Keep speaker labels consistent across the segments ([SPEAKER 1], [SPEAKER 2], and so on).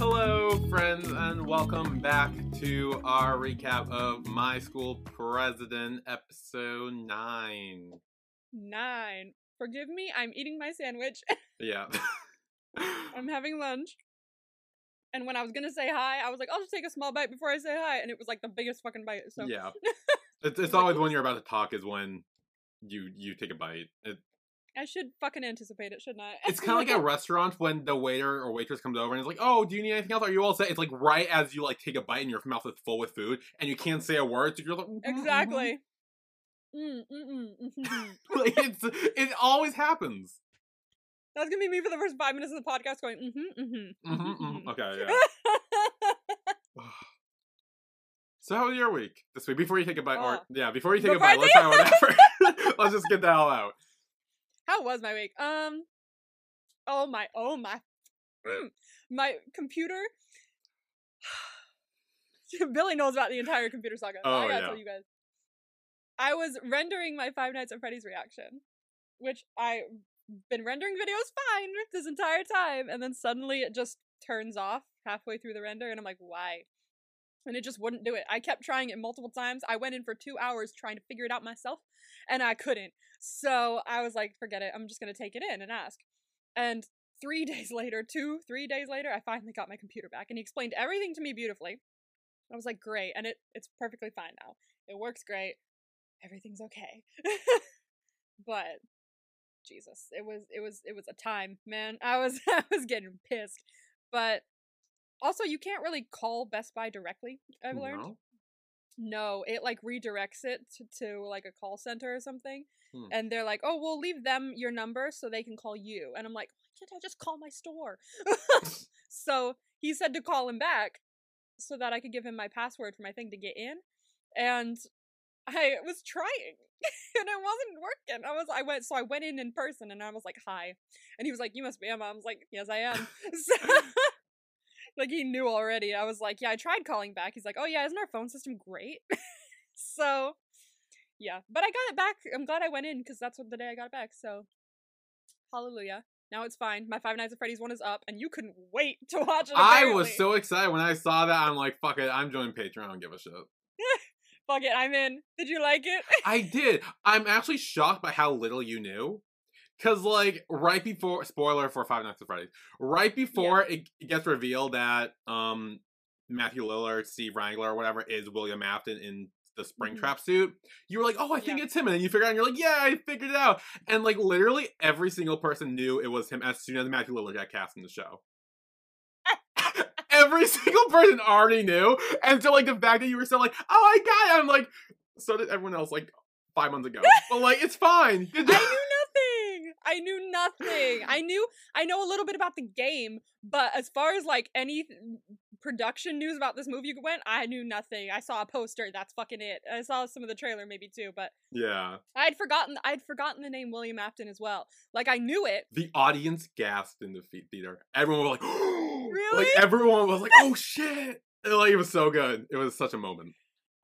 [SPEAKER 1] Hello, friends, and welcome back to our recap of My School President, episode 9.
[SPEAKER 2] Nine. Forgive me, I'm eating my sandwich.
[SPEAKER 1] Yeah.
[SPEAKER 2] I'm having lunch. And when I was gonna say hi, I was like, I'll just take a small bite before I say hi. And it was like the biggest fucking bite. So
[SPEAKER 1] yeah. It's, it's always when you're about to talk is when you you take a bite. It,
[SPEAKER 2] I should fucking anticipate it, shouldn't I?
[SPEAKER 1] it's kind of like a restaurant when the waiter or waitress comes over and is like, "Oh, do you need anything else?" Are you all set? It's like right as you like take a bite and your mouth is full with food and you can't say a word, so you're like, "Mhm, mhm."
[SPEAKER 2] exactly. Mm, mm, mm, mm, mm.
[SPEAKER 1] like it's it always happens.
[SPEAKER 2] That's gonna be me for the first five minutes of the podcast going, mm-hmm, mm-hmm.
[SPEAKER 1] hmm hmm Okay, yeah. So how was your week this week? Before you take a bite, or
[SPEAKER 2] Uh,
[SPEAKER 1] yeah, before you take a
[SPEAKER 2] before
[SPEAKER 1] bite, let's talk about that. let's just get that all out.
[SPEAKER 2] How was my week? Um, oh my, oh my, Mm. my computer. Billy knows about the entire computer saga. so I
[SPEAKER 1] Oh,
[SPEAKER 2] gotta
[SPEAKER 1] yeah.
[SPEAKER 2] tell you guys. I was rendering my Five Nights at Freddy's reaction, which I've been rendering videos fine this entire time, and then suddenly it just turns off halfway through the render, and I'm like, why? And it just wouldn't do it. I kept trying it multiple times. I went in for two hours trying to figure it out myself, and I couldn't. So I was like, forget it. I'm just gonna take it in and ask. And three days later, two, three days later, I finally got my computer back, and he explained everything to me beautifully. I was like, great, and it it's perfectly fine now. It works great. Everything's okay. but Jesus, it was it was it was a time, man. I was I was getting pissed. But also you can't really call Best Buy directly, I've learned.
[SPEAKER 1] No?
[SPEAKER 2] No, it like redirects it to, to like a call center or something.
[SPEAKER 1] Hmm.
[SPEAKER 2] And they're like, oh, we'll leave them your number so they can call you. And I'm like, why can't I just call my store? so he said to call him back so that I could give him my password for my thing to get in. And I was trying and it wasn't working. I was, I went, so I went in in person and I was like, hi. And he was like, you must be Emma. I was like, yes, I am. so, like he knew already. I was like, yeah, I tried calling back. He's like, oh yeah, isn't our phone system great? so yeah, but I got it back. I'm glad I went in because that's what the day I got it back. So hallelujah. Now it's fine. My Five Nights at Freddy's one is up, and you couldn't wait to watch it.
[SPEAKER 1] I was so excited when I saw that. I'm like, fuck it, I'm joining Patreon. I don't give a shit.
[SPEAKER 2] fuck it. I'm in. Did you like it?
[SPEAKER 1] I did. I'm actually shocked by how little you knew. Cause like right before spoiler for Five Nights at Freddy's, right before it, it gets revealed that um Matthew Lillard, Steve Raglan, or whatever is William Afton in the Springtrap
[SPEAKER 2] Mhm.
[SPEAKER 1] suit, you were like, oh, I think
[SPEAKER 2] Yeah.
[SPEAKER 1] it's him, and then you figure out, and you're like, yeah, I figured it out, and like literally every single person knew it was him as soon as Matthew Lillard got cast in the show. every single person already knew, and so like the fact that you were still like, oh, I got it, I'm like, so did everyone else like five months ago, but like it's fine.
[SPEAKER 2] I knew nothing. I knew. I know a little bit about the game, but as far as like any production news about this movie went, I knew nothing. I saw a poster. That's fucking it. I saw some of the trailer maybe too, but
[SPEAKER 1] Yeah.
[SPEAKER 2] I'd forgotten. I'd forgotten the name William Afton as well. Like I knew it.
[SPEAKER 1] The audience gasped in the theater. Everyone was like,
[SPEAKER 2] Really?
[SPEAKER 1] Like everyone was like, oh shit. Like it was so good. It was such a moment.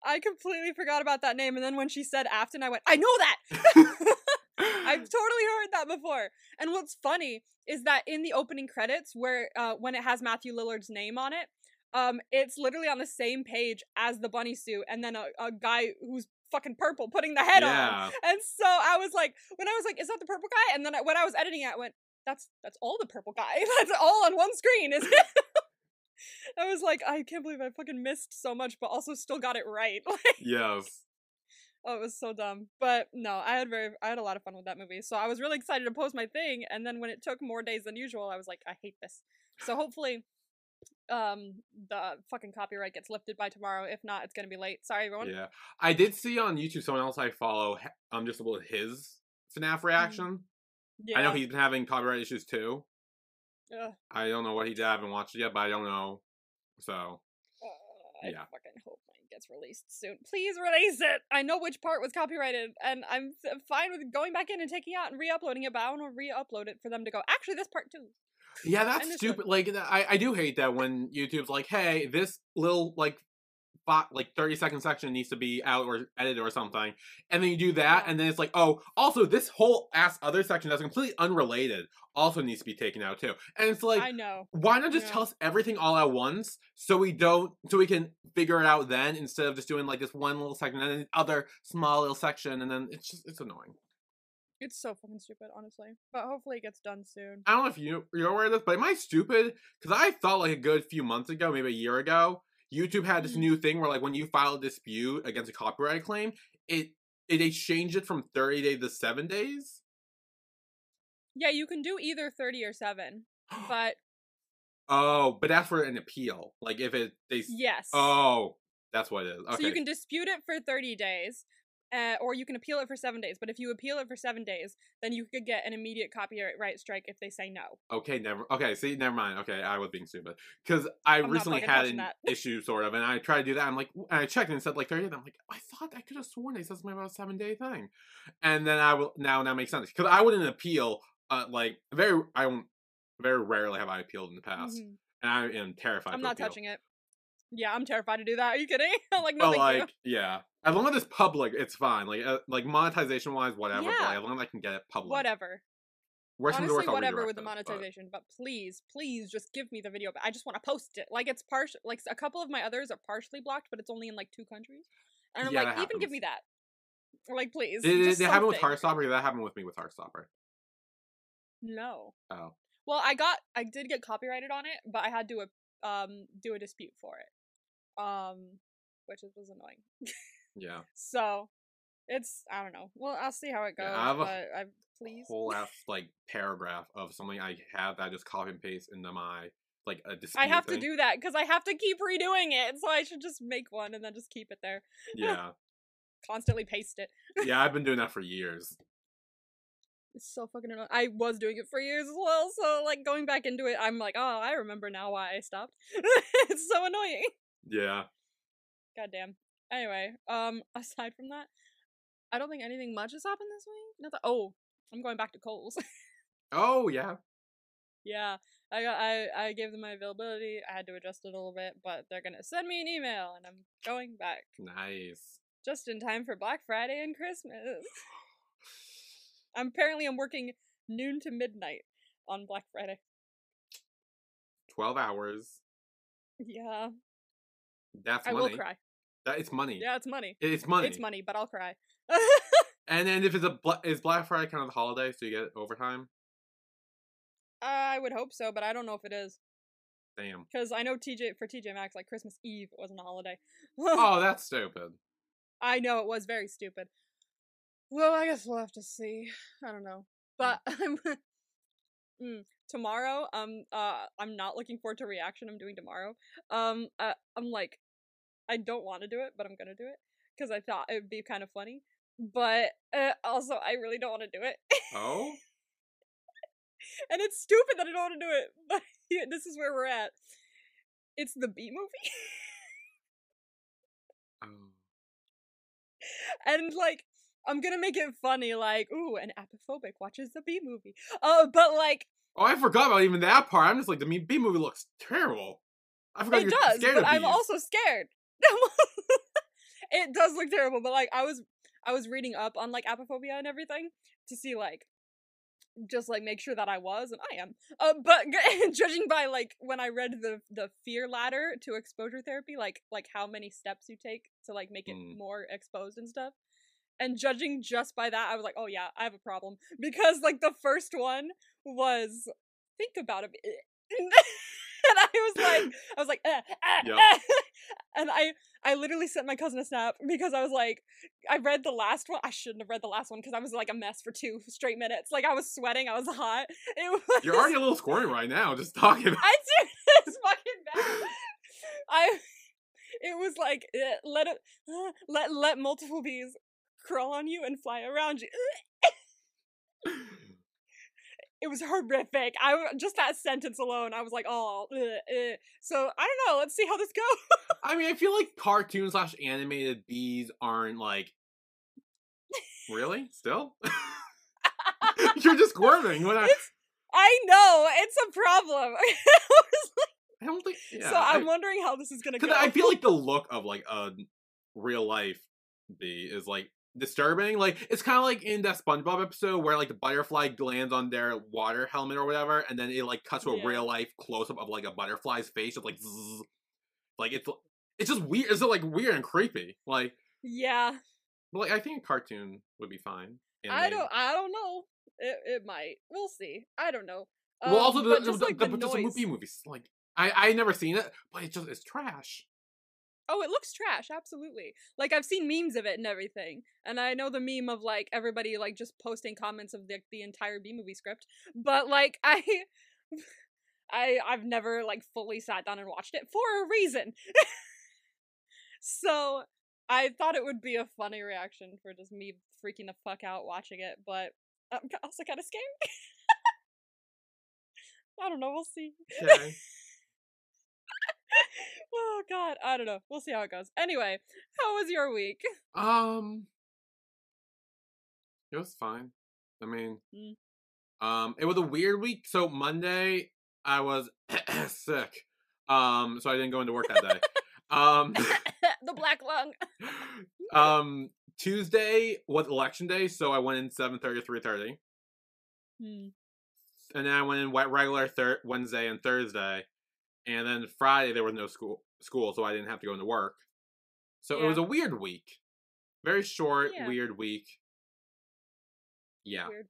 [SPEAKER 2] I completely forgot about that name, and then when she said Afton, I went, I know that. I've totally heard that before. And what's funny is that in the opening credits, where uh, when it has Matthew Lillard's name on it, um, it's literally on the same page as the bunny suit, and then a, a guy who's fucking purple putting the head on. And so I was like, when I was like, is that the purple guy? And then I, when I was editing it, I went, that's that's all the purple guy. That's all on one screen, is it? I was like, I can't believe I fucking missed so much, but also still got it right. Like,
[SPEAKER 1] Yes.
[SPEAKER 2] Oh, it was so dumb. But no, I had very, I had a lot of fun with that movie. So I was really excited to post my thing, and then when it took more days than usual, I was like, I hate this. So hopefully, um, the fucking copyright gets lifted by tomorrow. If not, it's gonna be late. Sorry, everyone.
[SPEAKER 1] Yeah. I did see on YouTube someone else I follow um just about his FNAF reaction.
[SPEAKER 2] Yeah.
[SPEAKER 1] I know he's been having copyright issues too.
[SPEAKER 2] Ugh.
[SPEAKER 1] I don't know what he did. I haven't watched it yet, but I don't know. So
[SPEAKER 2] Uh, I
[SPEAKER 1] Yeah.
[SPEAKER 2] fucking hope gets released soon. Please release it. I know which part was copyrighted, and I'm fine with going back in and taking out and re-uploading it. But I want to re-upload it for them to go. Actually, this part too.
[SPEAKER 1] Yeah, that's stupid. Like, I, I do hate that when YouTube's like, hey, this little, like, fi- like 30 second section needs to be out or edited or something and then you do that and then it's like oh also this whole ass other section that's completely unrelated also needs to be taken out too and it's like
[SPEAKER 2] I know.
[SPEAKER 1] why not just
[SPEAKER 2] Yeah.
[SPEAKER 1] tell us everything all at once so we don't so we can figure it out then instead of just doing like this one little section and then the other small little section and then it's just it's annoying
[SPEAKER 2] It's so fucking stupid, honestly. But hopefully it gets done soon.
[SPEAKER 1] I don't know if you you're aware of this, but am I stupid? Because I thought like a good few months ago, maybe a year ago, YouTube had this
[SPEAKER 2] Mhm.
[SPEAKER 1] new thing where like when you file a dispute against a copyright claim, it it they changed it from thirty days to seven days.
[SPEAKER 2] Yeah, you can do either 30 or 7. But
[SPEAKER 1] oh, but that's for an appeal. Like if it they
[SPEAKER 2] yes.
[SPEAKER 1] oh that's what it is. Okay.
[SPEAKER 2] So you can dispute it for 30 days, uh, or you can appeal it for seven days. But if you appeal it for seven days, then you could get an immediate copyright strike if they say no.
[SPEAKER 1] Okay, never. Okay, see, never mind. Okay, I was being stupid because I
[SPEAKER 2] I'm
[SPEAKER 1] recently had an issue sort of, and I tried to do that. I'm like, and I checked and it said like 30 days. I'm like, I thought I could have sworn they said something about a seven day thing, and then I will now now makes sense because I wouldn't appeal. Uh, like very, I don't very rarely have I appealed in the past,
[SPEAKER 2] Mhm.
[SPEAKER 1] and I am terrified.
[SPEAKER 2] I'm not
[SPEAKER 1] appeal.
[SPEAKER 2] touching it. Yeah, I'm terrified to do that. Are you kidding? Like, no,
[SPEAKER 1] But
[SPEAKER 2] thank
[SPEAKER 1] like, yeah, as long as it's public, it's fine. Like, uh, like monetization wise, whatever. But
[SPEAKER 2] Yeah.
[SPEAKER 1] like, as long as I can get it public,
[SPEAKER 2] Whatever.
[SPEAKER 1] Worst
[SPEAKER 2] Honestly,
[SPEAKER 1] worst,
[SPEAKER 2] whatever with the
[SPEAKER 1] it, but-
[SPEAKER 2] monetization, but please, please just give me the video. But I just want to post it. Like it's partial. Like a couple of my others are partially blocked, but it's only in like two countries. And I'm
[SPEAKER 1] Yeah,
[SPEAKER 2] like, even give me that. Like, please.
[SPEAKER 1] Did, did it happen with. Heartstopper? That happened with me with Heartstopper.
[SPEAKER 2] No.
[SPEAKER 1] Oh,
[SPEAKER 2] Well, I got I did get copyrighted on it, but I had to um do a dispute for it. Um which was annoying.
[SPEAKER 1] yeah.
[SPEAKER 2] So, it's I don't know. Well, I'll see how it goes,
[SPEAKER 1] Yeah, I have a
[SPEAKER 2] but I please.
[SPEAKER 1] whole ass like paragraph of something I have that I just copy and paste into my like a dispute.
[SPEAKER 2] I have to do that cuz I have to keep redoing it. So I should just make one and then just keep it there.
[SPEAKER 1] Yeah,
[SPEAKER 2] Constantly paste it.
[SPEAKER 1] yeah, I've been doing that for years.
[SPEAKER 2] It's so fucking annoying. I was doing it for years as well, so like going back into it, I'm like, "Oh, I remember now why I stopped." it's so annoying.
[SPEAKER 1] Yeah,
[SPEAKER 2] Goddamn. Anyway, um, aside from that, I don't think anything much has happened this week. Nothing. Oh, I'm going back to Kohl's.
[SPEAKER 1] oh yeah,
[SPEAKER 2] yeah, I got. I I gave them my availability. I had to adjust it a little bit, but they're gonna send me an email, and I'm going back
[SPEAKER 1] nice.
[SPEAKER 2] just in time for Black Friday and Christmas. I'm apparently I'm working noon to midnight on Black Friday.
[SPEAKER 1] Twelve hours.
[SPEAKER 2] Yeah,
[SPEAKER 1] That's
[SPEAKER 2] I
[SPEAKER 1] money.
[SPEAKER 2] will cry.
[SPEAKER 1] That it's money.
[SPEAKER 2] Yeah, it's money.
[SPEAKER 1] it's money.
[SPEAKER 2] It's money, but I'll cry.
[SPEAKER 1] And then if it's a is Black Friday kind of the holiday, so you get overtime.
[SPEAKER 2] I would hope so, but I don't know if it is.
[SPEAKER 1] Damn.
[SPEAKER 2] Because I know TJ for TJ Maxx, like Christmas Eve wasn't a holiday.
[SPEAKER 1] Oh, that's stupid.
[SPEAKER 2] I know it was very stupid. Well, I guess we'll have to see. I don't know, but I'm mm, tomorrow. Um, uh, I'm not looking forward to reaction. I'm doing tomorrow. Um, uh, I'm like, I don't want to do it, but I'm gonna do it because I thought it would be kind of funny. But uh, also, I really don't want to do it,
[SPEAKER 1] Oh,
[SPEAKER 2] and it's stupid that I don't want to do it. But yeah, this is where we're at. It's the B movie.
[SPEAKER 1] oh.
[SPEAKER 2] and like I'm gonna make it funny, like, ooh, an apophobic watches the B movie. Uh, but like
[SPEAKER 1] Oh, I forgot about even that part. I'm just like the B movie looks terrible. I forgot
[SPEAKER 2] it
[SPEAKER 1] you're
[SPEAKER 2] does,
[SPEAKER 1] scared
[SPEAKER 2] but I'm also scared. it does look terrible, but like I was I was reading up on like apophobia and everything to see like just like make sure that I was and I am. Uh, but judging by like when I read the the fear ladder to exposure therapy, like like how many steps you take to like make it
[SPEAKER 1] Mm.
[SPEAKER 2] more exposed and stuff. And judging just by that, I was like, oh yeah, I have a problem because like the first one was think about it, and I was like, I was like, eh, eh,
[SPEAKER 1] Yep.
[SPEAKER 2] eh. and I I literally sent my cousin a snap because I was like, I read the last one. I shouldn't have read the last one because I was like a mess for two straight minutes. Like I was sweating, I was hot. It was,
[SPEAKER 1] You're already a little squirmy right now just talking. About-
[SPEAKER 2] I do. It's fucking bad. I. It was like eh, let it let let multiple bees crawl on you and fly around you. It was horrific. I just that sentence alone, I was like, oh. eh, eh. So I don't know. Let's see how this goes.
[SPEAKER 1] I mean, I feel like cartoon slash animated bees aren't like. Really? Still? You're just squirming. When I...
[SPEAKER 2] I know it's a problem. I like,
[SPEAKER 1] I don't think. Yeah,
[SPEAKER 2] so I'm
[SPEAKER 1] I,
[SPEAKER 2] wondering how this is gonna go.
[SPEAKER 1] Because I feel like the look of like a real life bee is like disturbing. Like it's kind of like in that SpongeBob episode where like the butterfly lands on their water helmet or whatever, and then it like cuts to a
[SPEAKER 2] Yeah.
[SPEAKER 1] real life close up of like a butterfly's face, just like zzz. like it's it's just weird. It's like weird and creepy. Like,
[SPEAKER 2] yeah,
[SPEAKER 1] but, like I think a cartoon would be fine.
[SPEAKER 2] I don't. I don't know. It it might. We'll see. I don't know.
[SPEAKER 1] Well, also
[SPEAKER 2] Um,
[SPEAKER 1] the
[SPEAKER 2] but
[SPEAKER 1] the,
[SPEAKER 2] just,
[SPEAKER 1] the,
[SPEAKER 2] like,
[SPEAKER 1] the,
[SPEAKER 2] the
[SPEAKER 1] just the
[SPEAKER 2] noise.
[SPEAKER 1] movie movies. Like I I never seen it, but it just it's trash.
[SPEAKER 2] Oh, it looks trash, absolutely. Like I've seen memes of it and everything. And I know the meme of like everybody like just posting comments of the the entire B movie script. But like I I I've never like fully sat down and watched it for a reason. so I thought it would be a funny reaction for just me freaking the fuck out watching it, but uh, I'm also kind of scared. I don't know, we'll see.
[SPEAKER 1] Okay.
[SPEAKER 2] Oh god, I don't know. We'll see how it goes. Anyway, how was your week?
[SPEAKER 1] Um, it was fine. I mean,
[SPEAKER 2] Mm.
[SPEAKER 1] um, it was a weird week. So Monday I was sick. Um, so I didn't go into work that day. um,
[SPEAKER 2] the black lung.
[SPEAKER 1] um, Tuesday was election day, so I went in seven thirty to three thirty,
[SPEAKER 2] Hmm.
[SPEAKER 1] and then I went in wet regular thir- Wednesday and Thursday, and then Friday there was no school school, so I didn't have to go into work. So it was a weird week, very short,
[SPEAKER 2] Yeah.
[SPEAKER 1] weird week. Yeah.
[SPEAKER 2] Weird.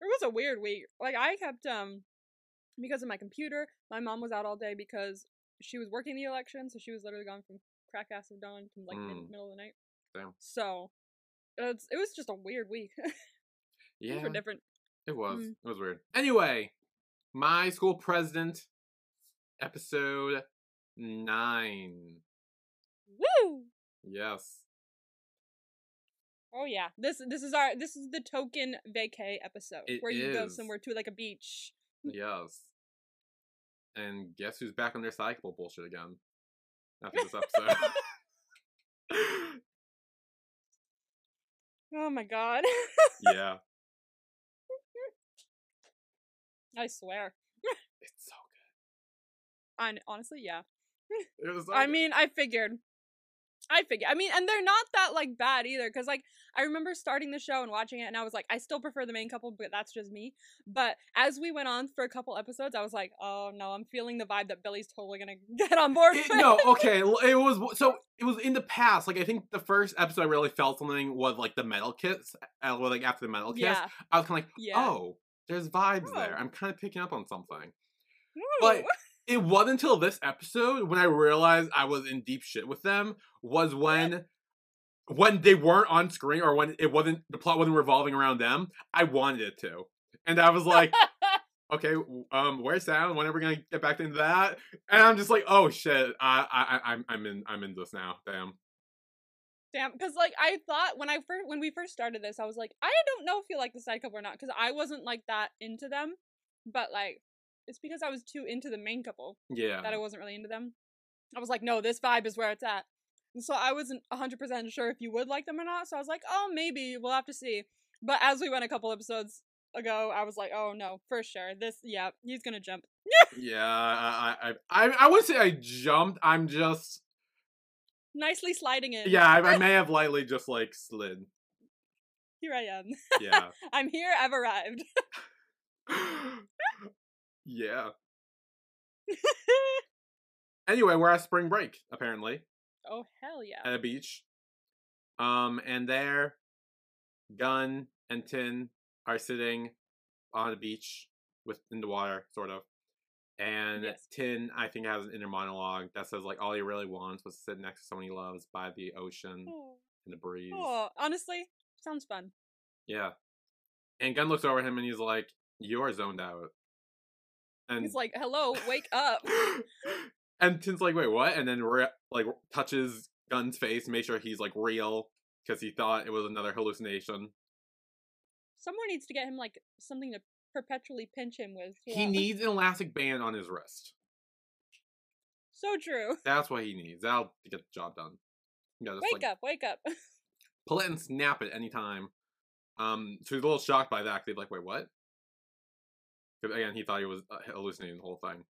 [SPEAKER 2] It was a weird week. Like I kept um because of my computer, my mom was out all day because she was working the election, so she was literally gone from crack ass of dawn to like mid-
[SPEAKER 1] Mm.
[SPEAKER 2] middle of the night.
[SPEAKER 1] Damn.
[SPEAKER 2] So it's it was just a weird week.
[SPEAKER 1] Yeah.
[SPEAKER 2] different.
[SPEAKER 1] It was.
[SPEAKER 2] Mm.
[SPEAKER 1] It was weird. Anyway, my school president, episode nine.
[SPEAKER 2] Woo!
[SPEAKER 1] Yes.
[SPEAKER 2] Oh yeah. This this is our this is the token vacay episode
[SPEAKER 1] It
[SPEAKER 2] where you go somewhere to like a beach.
[SPEAKER 1] Yes. And guess who's back on their cycle bullshit again? After this episode.
[SPEAKER 2] Oh my god.
[SPEAKER 1] yeah.
[SPEAKER 2] I swear.
[SPEAKER 1] It's so
[SPEAKER 2] Honestly, yeah.
[SPEAKER 1] good. It was so
[SPEAKER 2] I mean, I figured. I figured. I mean, and they're not that like bad either cuz like I remember starting the show and watching it and I was like I still prefer the main couple, but that's just me. But as we went on for a couple episodes, I was like, "Oh no, I'm feeling the vibe that Billy's totally going to get on board."
[SPEAKER 1] It- no, okay. It was so. It was in the past. Like I think the first episode I really felt something was like the metal kiss. Uh, like after the metal kiss,
[SPEAKER 2] Yeah.
[SPEAKER 1] I was kind of like,
[SPEAKER 2] Yeah.
[SPEAKER 1] oh, there's vibes there.
[SPEAKER 2] Oh.
[SPEAKER 1] I'm kind of picking up on something.
[SPEAKER 2] Ooh.
[SPEAKER 1] But it wasn't until this episode when I realized I was in deep shit with them was when when they weren't on screen or when it wasn't the plot wasn't revolving around them. I wanted it to, and I was like, okay, um, where's Sam? When are we gonna get back into that? And I'm just like, oh shit, I, I, I- I'm, I'm in, I'm in this now. Damn.
[SPEAKER 2] Damn, because like I thought when I first when we first started this, I was like, I don't know if you like the side couple or not, because I wasn't like that into them. But like, it's because I was too into the main couple
[SPEAKER 1] Yeah.
[SPEAKER 2] that I wasn't really into them. I was like, no, this vibe is where it's at. And so I wasn't hundred percent sure if you would like them or not. So I was like, oh, maybe we'll have to see. But as we went a couple episodes ago, I was like, oh no, for sure, this, yeah, he's gonna jump.
[SPEAKER 1] Yeah. I, I, I, I wouldn't say I jumped. I'm just.
[SPEAKER 2] Nicely sliding in.
[SPEAKER 1] Yeah, I, I may have lightly just like slid.
[SPEAKER 2] Here I am.
[SPEAKER 1] Yeah.
[SPEAKER 2] I'm here. I've arrived.
[SPEAKER 1] Yeah. Anyway, we're at spring break apparently
[SPEAKER 2] oh hell yeah.
[SPEAKER 1] at a beach. Um, and there, Gun and Tin are sitting on the beach with in the water, sort of. And
[SPEAKER 2] Yes.
[SPEAKER 1] Tin, I think, has an inner monologue that says like all he really wants was to sit next to someone he loves by the ocean
[SPEAKER 2] Oh.
[SPEAKER 1] and the breeze.
[SPEAKER 2] Oh, honestly, sounds fun.
[SPEAKER 1] Yeah. And Gun looks over at him and he's like, "You are zoned out." And
[SPEAKER 2] He's like, "Hello, wake up."
[SPEAKER 1] and Tin's like, wait, what? And then re- like touches Gun's face, make sure he's like real because he thought it was another hallucination.
[SPEAKER 2] Someone needs to get him like something to perpetually pinch him with.
[SPEAKER 1] He needs an elastic band on his wrist.
[SPEAKER 2] So true.
[SPEAKER 1] That's what he needs. That'll get the job done. Gotta just,
[SPEAKER 2] Wake
[SPEAKER 1] like,
[SPEAKER 2] up, wake up.
[SPEAKER 1] pull it and snap it anytime. Um, so he's a little shocked by that. 'cause He's like, wait, what? Because again, he thought he was uh, hallucinating the whole thing.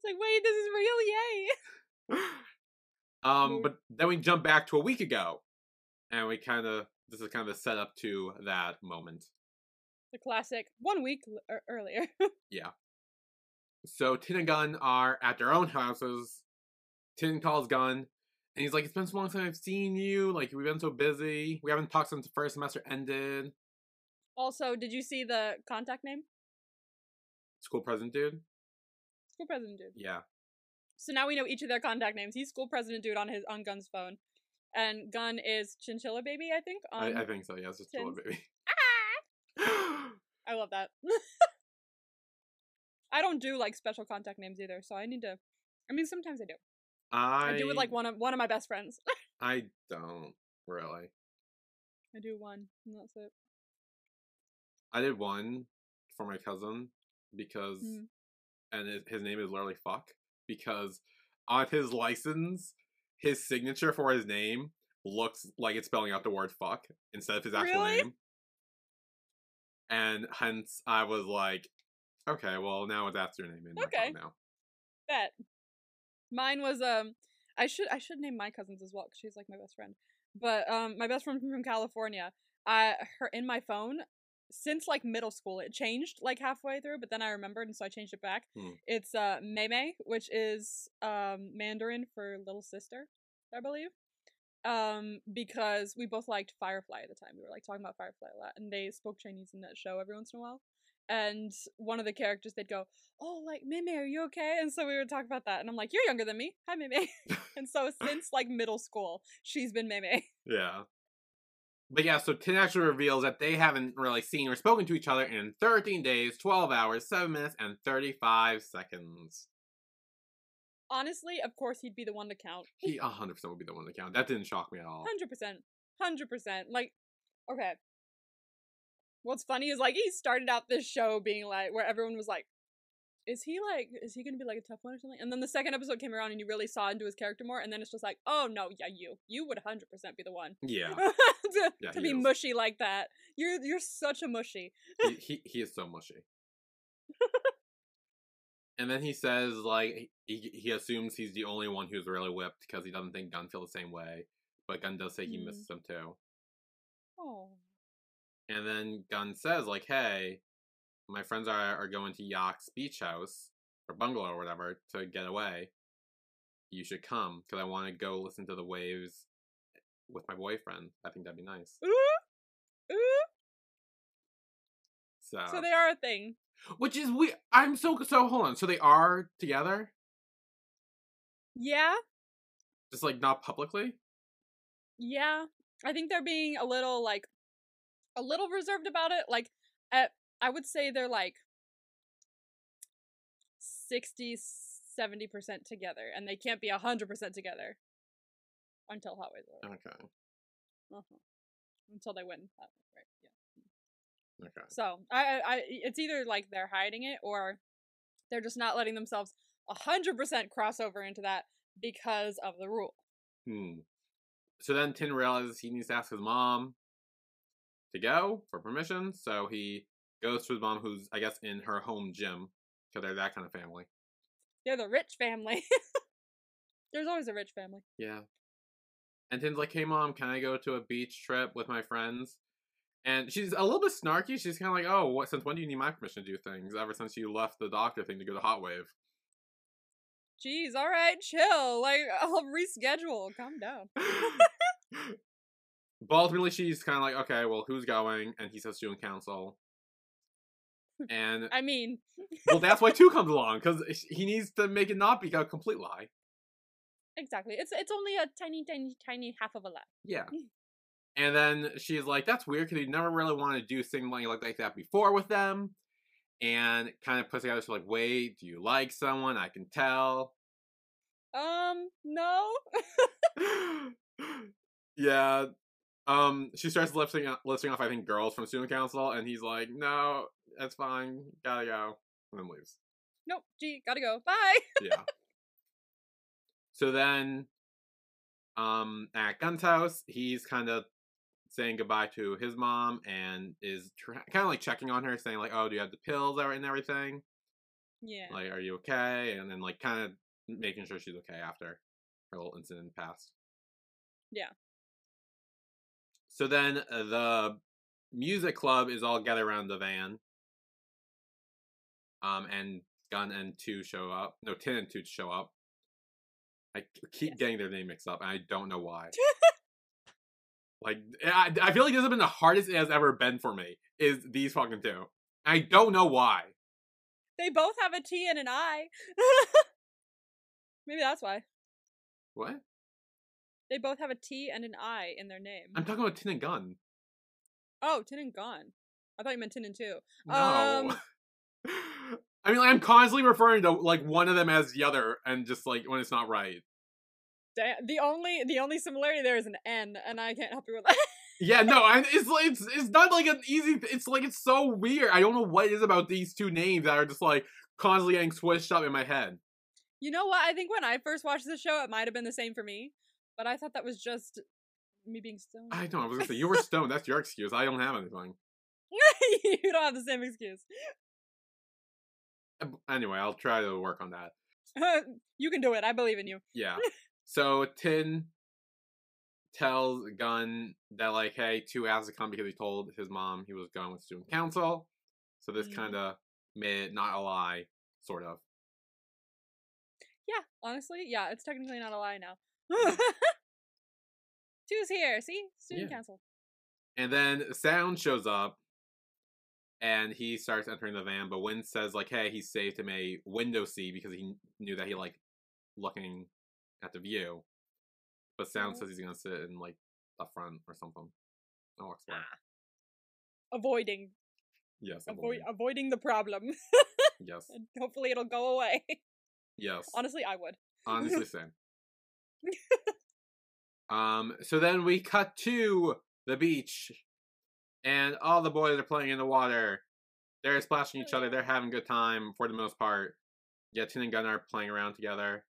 [SPEAKER 2] It's like, wait, this is real, yay!
[SPEAKER 1] um, but then we jump back to a week ago, and we kind of this is kind of a setup to that moment.
[SPEAKER 2] The classic one week l- er- earlier.
[SPEAKER 1] So Tin and Gun are at their own houses. Tin calls Gun, and he's like, "It's been so long since I've seen you. Like we've been so busy. We haven't talked since the first semester ended."
[SPEAKER 2] also, did you see the contact name?
[SPEAKER 1] School president dude.
[SPEAKER 2] School president dude.
[SPEAKER 1] Yeah.
[SPEAKER 2] So now we know each of their contact names. He's school president dude on his on Gun's phone, and Gun is Chinchilla baby. I think. On...
[SPEAKER 1] I, I think so. Yeah, it's just a little baby.
[SPEAKER 2] Ah! I love that. I don't do like special contact names either, so I need to. I mean, sometimes I do.
[SPEAKER 1] I,
[SPEAKER 2] I do with like one of one of my best friends.
[SPEAKER 1] I don't really.
[SPEAKER 2] I do one, and that's it.
[SPEAKER 1] I did one for my cousin because,
[SPEAKER 2] Mm.
[SPEAKER 1] and it, his name is literally fuck because on his license, his signature for his name looks like it's spelling out the word fuck instead of his actual
[SPEAKER 2] Really?
[SPEAKER 1] name. And hence, I was like, okay, well now that's your name in
[SPEAKER 2] Okay.
[SPEAKER 1] now.
[SPEAKER 2] Bet. Mine was um. I should I should name my cousins as well because she's like my best friend. But um, my best friend from California. I her in my phone since like middle school. It changed like halfway through, but then I remembered and so I changed it back.
[SPEAKER 1] Hmm.
[SPEAKER 2] It's uh Mei which is um Mandarin for little sister, I believe. Um, because we both liked Firefly at the time. We were like talking about Firefly a lot, and they spoke Chinese in that show every once in a while. And one of the characters, they'd go, "Oh, like Mei are you okay?" And so we would talk about that, and I'm like, "You're younger than me. Hi, Mei." and so since like middle school, she's been Mei.
[SPEAKER 1] Yeah. But yeah, so Tin actually reveals that they haven't really seen or spoken to each other in 13 days, 12 hours, 7 minutes, and 35 seconds.
[SPEAKER 2] Honestly, of course, he'd be the one to count.
[SPEAKER 1] He 100% would be the one to count. That didn't shock me at all.
[SPEAKER 2] Hundred percent, hundred percent. Like, okay. What's funny is like he started out this show being like where everyone was like, "Is he like? Is he gonna be like a tough one or something?" And then the second episode came around and you really saw into his character more, and then it's just like, "Oh no, yeah, you, you would hundred percent be the one
[SPEAKER 1] Yeah.
[SPEAKER 2] to,
[SPEAKER 1] Yeah,
[SPEAKER 2] to be
[SPEAKER 1] is.
[SPEAKER 2] mushy like that. You're you're such a mushy."
[SPEAKER 1] he, he, he is so mushy. and then he says, like, he, he assumes he's the only one who's really whipped because he doesn't think Gun feel the same way. But Gun does say he
[SPEAKER 2] Mm.
[SPEAKER 1] misses him too.
[SPEAKER 2] Oh,
[SPEAKER 1] And then Gun says, like, hey, my friends are, are going to Yak's beach house or bungalow or whatever to get away. You should come because I want to go listen to the waves with my boyfriend. I think that'd be nice.
[SPEAKER 2] ooh, ooh.
[SPEAKER 1] So,
[SPEAKER 2] So they are a thing.
[SPEAKER 1] which is we. I'm so so. Hold on. So they are together,
[SPEAKER 2] Yeah,
[SPEAKER 1] just like not publicly.
[SPEAKER 2] Yeah, I think they're being a little like a little reserved about it. Like, at, I would say they're like 60 70% together and they can't be 100% together until Hot are over.
[SPEAKER 1] Okay.
[SPEAKER 2] Uh-huh. Until they win Hot right? Yeah.
[SPEAKER 1] Okay.
[SPEAKER 2] So, I, I I it's either like they're hiding it or they're just not letting themselves 100% cross over into that because of the rule.
[SPEAKER 1] Hmm. So then Tin realizes he needs to ask his mom to go for permission. So he goes to his mom, who's I guess in her home gym, because they're that kind of family.
[SPEAKER 2] They're the rich family. There's always a rich family.
[SPEAKER 1] Yeah. And Tin's like, "Hey mom, can I go to a beach trip with my friends?" And she's a little bit snarky. She's kind of like, "Oh, what? Since when do you need my permission to do things? Ever since you left the doctor thing to go to Hot Wave."
[SPEAKER 2] Jeez, all right, chill. Like I'll reschedule. Calm down.
[SPEAKER 1] but ultimately, she's kind of like, "Okay, well, who's going?" And he says, "Student council." And
[SPEAKER 2] I mean,
[SPEAKER 1] well, that's why two comes along because he needs to make it not be a complete lie.
[SPEAKER 2] exactly. It's it's only a tiny, tiny, tiny half of a lie.
[SPEAKER 1] Yeah. And then she's like, "That's weird because you never really wanted to do something like, like that before with them." And kind of puts together, she's like, "Wait, do you like someone? I can tell."
[SPEAKER 2] Um, no.
[SPEAKER 1] yeah. Um, she starts listing listing off, I think, girls from student council, and he's like, "No, that's fine, gotta go," and then leaves.
[SPEAKER 2] nope. Gee, gotta go. Bye.
[SPEAKER 1] yeah. So then, um, at Gun's house, he's kind of saying goodbye to his mom and is tr- kind of like checking on her, saying like, "Oh, do you have the pills out and everything?"
[SPEAKER 2] Yeah.
[SPEAKER 1] Like, are you okay? And then like kind of making sure she's okay after her little incident passed.
[SPEAKER 2] Yeah.
[SPEAKER 1] So then uh, the music club is all gathered around the van. Um, and Gun and Two show up. No, Tin and Two show up. I keep
[SPEAKER 2] Yes.
[SPEAKER 1] getting their name mixed up, and I don't know why. like, I, I feel like this has been the hardest it has ever been for me. Is these fucking two? I don't know why.
[SPEAKER 2] They both have a T and an I. Maybe that's why.
[SPEAKER 1] What?
[SPEAKER 2] They both have a T and an I in their name.
[SPEAKER 1] I'm talking about Tin and Gun.
[SPEAKER 2] Oh, Tin and Gun. I thought you meant Tin and Two.
[SPEAKER 1] No.
[SPEAKER 2] Um,
[SPEAKER 1] I mean, like, I'm constantly referring to like one of them as the other, and just like when it's not right.
[SPEAKER 2] the only the only similarity there is an N, and I can't help you with that.
[SPEAKER 1] Yeah, no, I, it's like it's it's not like an easy. It's like it's so weird. I don't know what it is about these two names that are just like constantly getting switched up in my head.
[SPEAKER 2] you know what? I think when I first watched the show, it might have been the same for me, but I thought that was just me being stoned.
[SPEAKER 1] I don't. I was gonna say you were stoned. That's your excuse. I don't have anything.
[SPEAKER 2] you don't have the same excuse.
[SPEAKER 1] Anyway, I'll try to work on that.
[SPEAKER 2] you can do it. I believe in you.
[SPEAKER 1] Yeah. so Tin tells Gun that like, hey, two has to come because he told his mom he was going with student council. So this
[SPEAKER 2] Mhm.
[SPEAKER 1] kind of made it not a lie, sort of.
[SPEAKER 2] Yeah, honestly, yeah, it's technically not a lie now. Two's here. See, student
[SPEAKER 1] Yeah.
[SPEAKER 2] council.
[SPEAKER 1] And then Sound shows up and he starts entering the van, but Win says like, hey, he saved him a window seat because he knew that he liked looking at the view. But Sound
[SPEAKER 2] Mhm.
[SPEAKER 1] says he's gonna sit in like the front or something. And walks away.
[SPEAKER 2] Avoiding,
[SPEAKER 1] Yes,
[SPEAKER 2] avoid,
[SPEAKER 1] avoiding.
[SPEAKER 2] avoiding the problem.
[SPEAKER 1] yes,
[SPEAKER 2] and hopefully, it'll go away.
[SPEAKER 1] yes.
[SPEAKER 2] Honestly, I would.
[SPEAKER 1] Honestly, same. um. So then we cut to the beach, and all the boys are playing in the water. They're splashing each other. They're having a good time for the most part. Yeah, Tin and Gun are playing around together.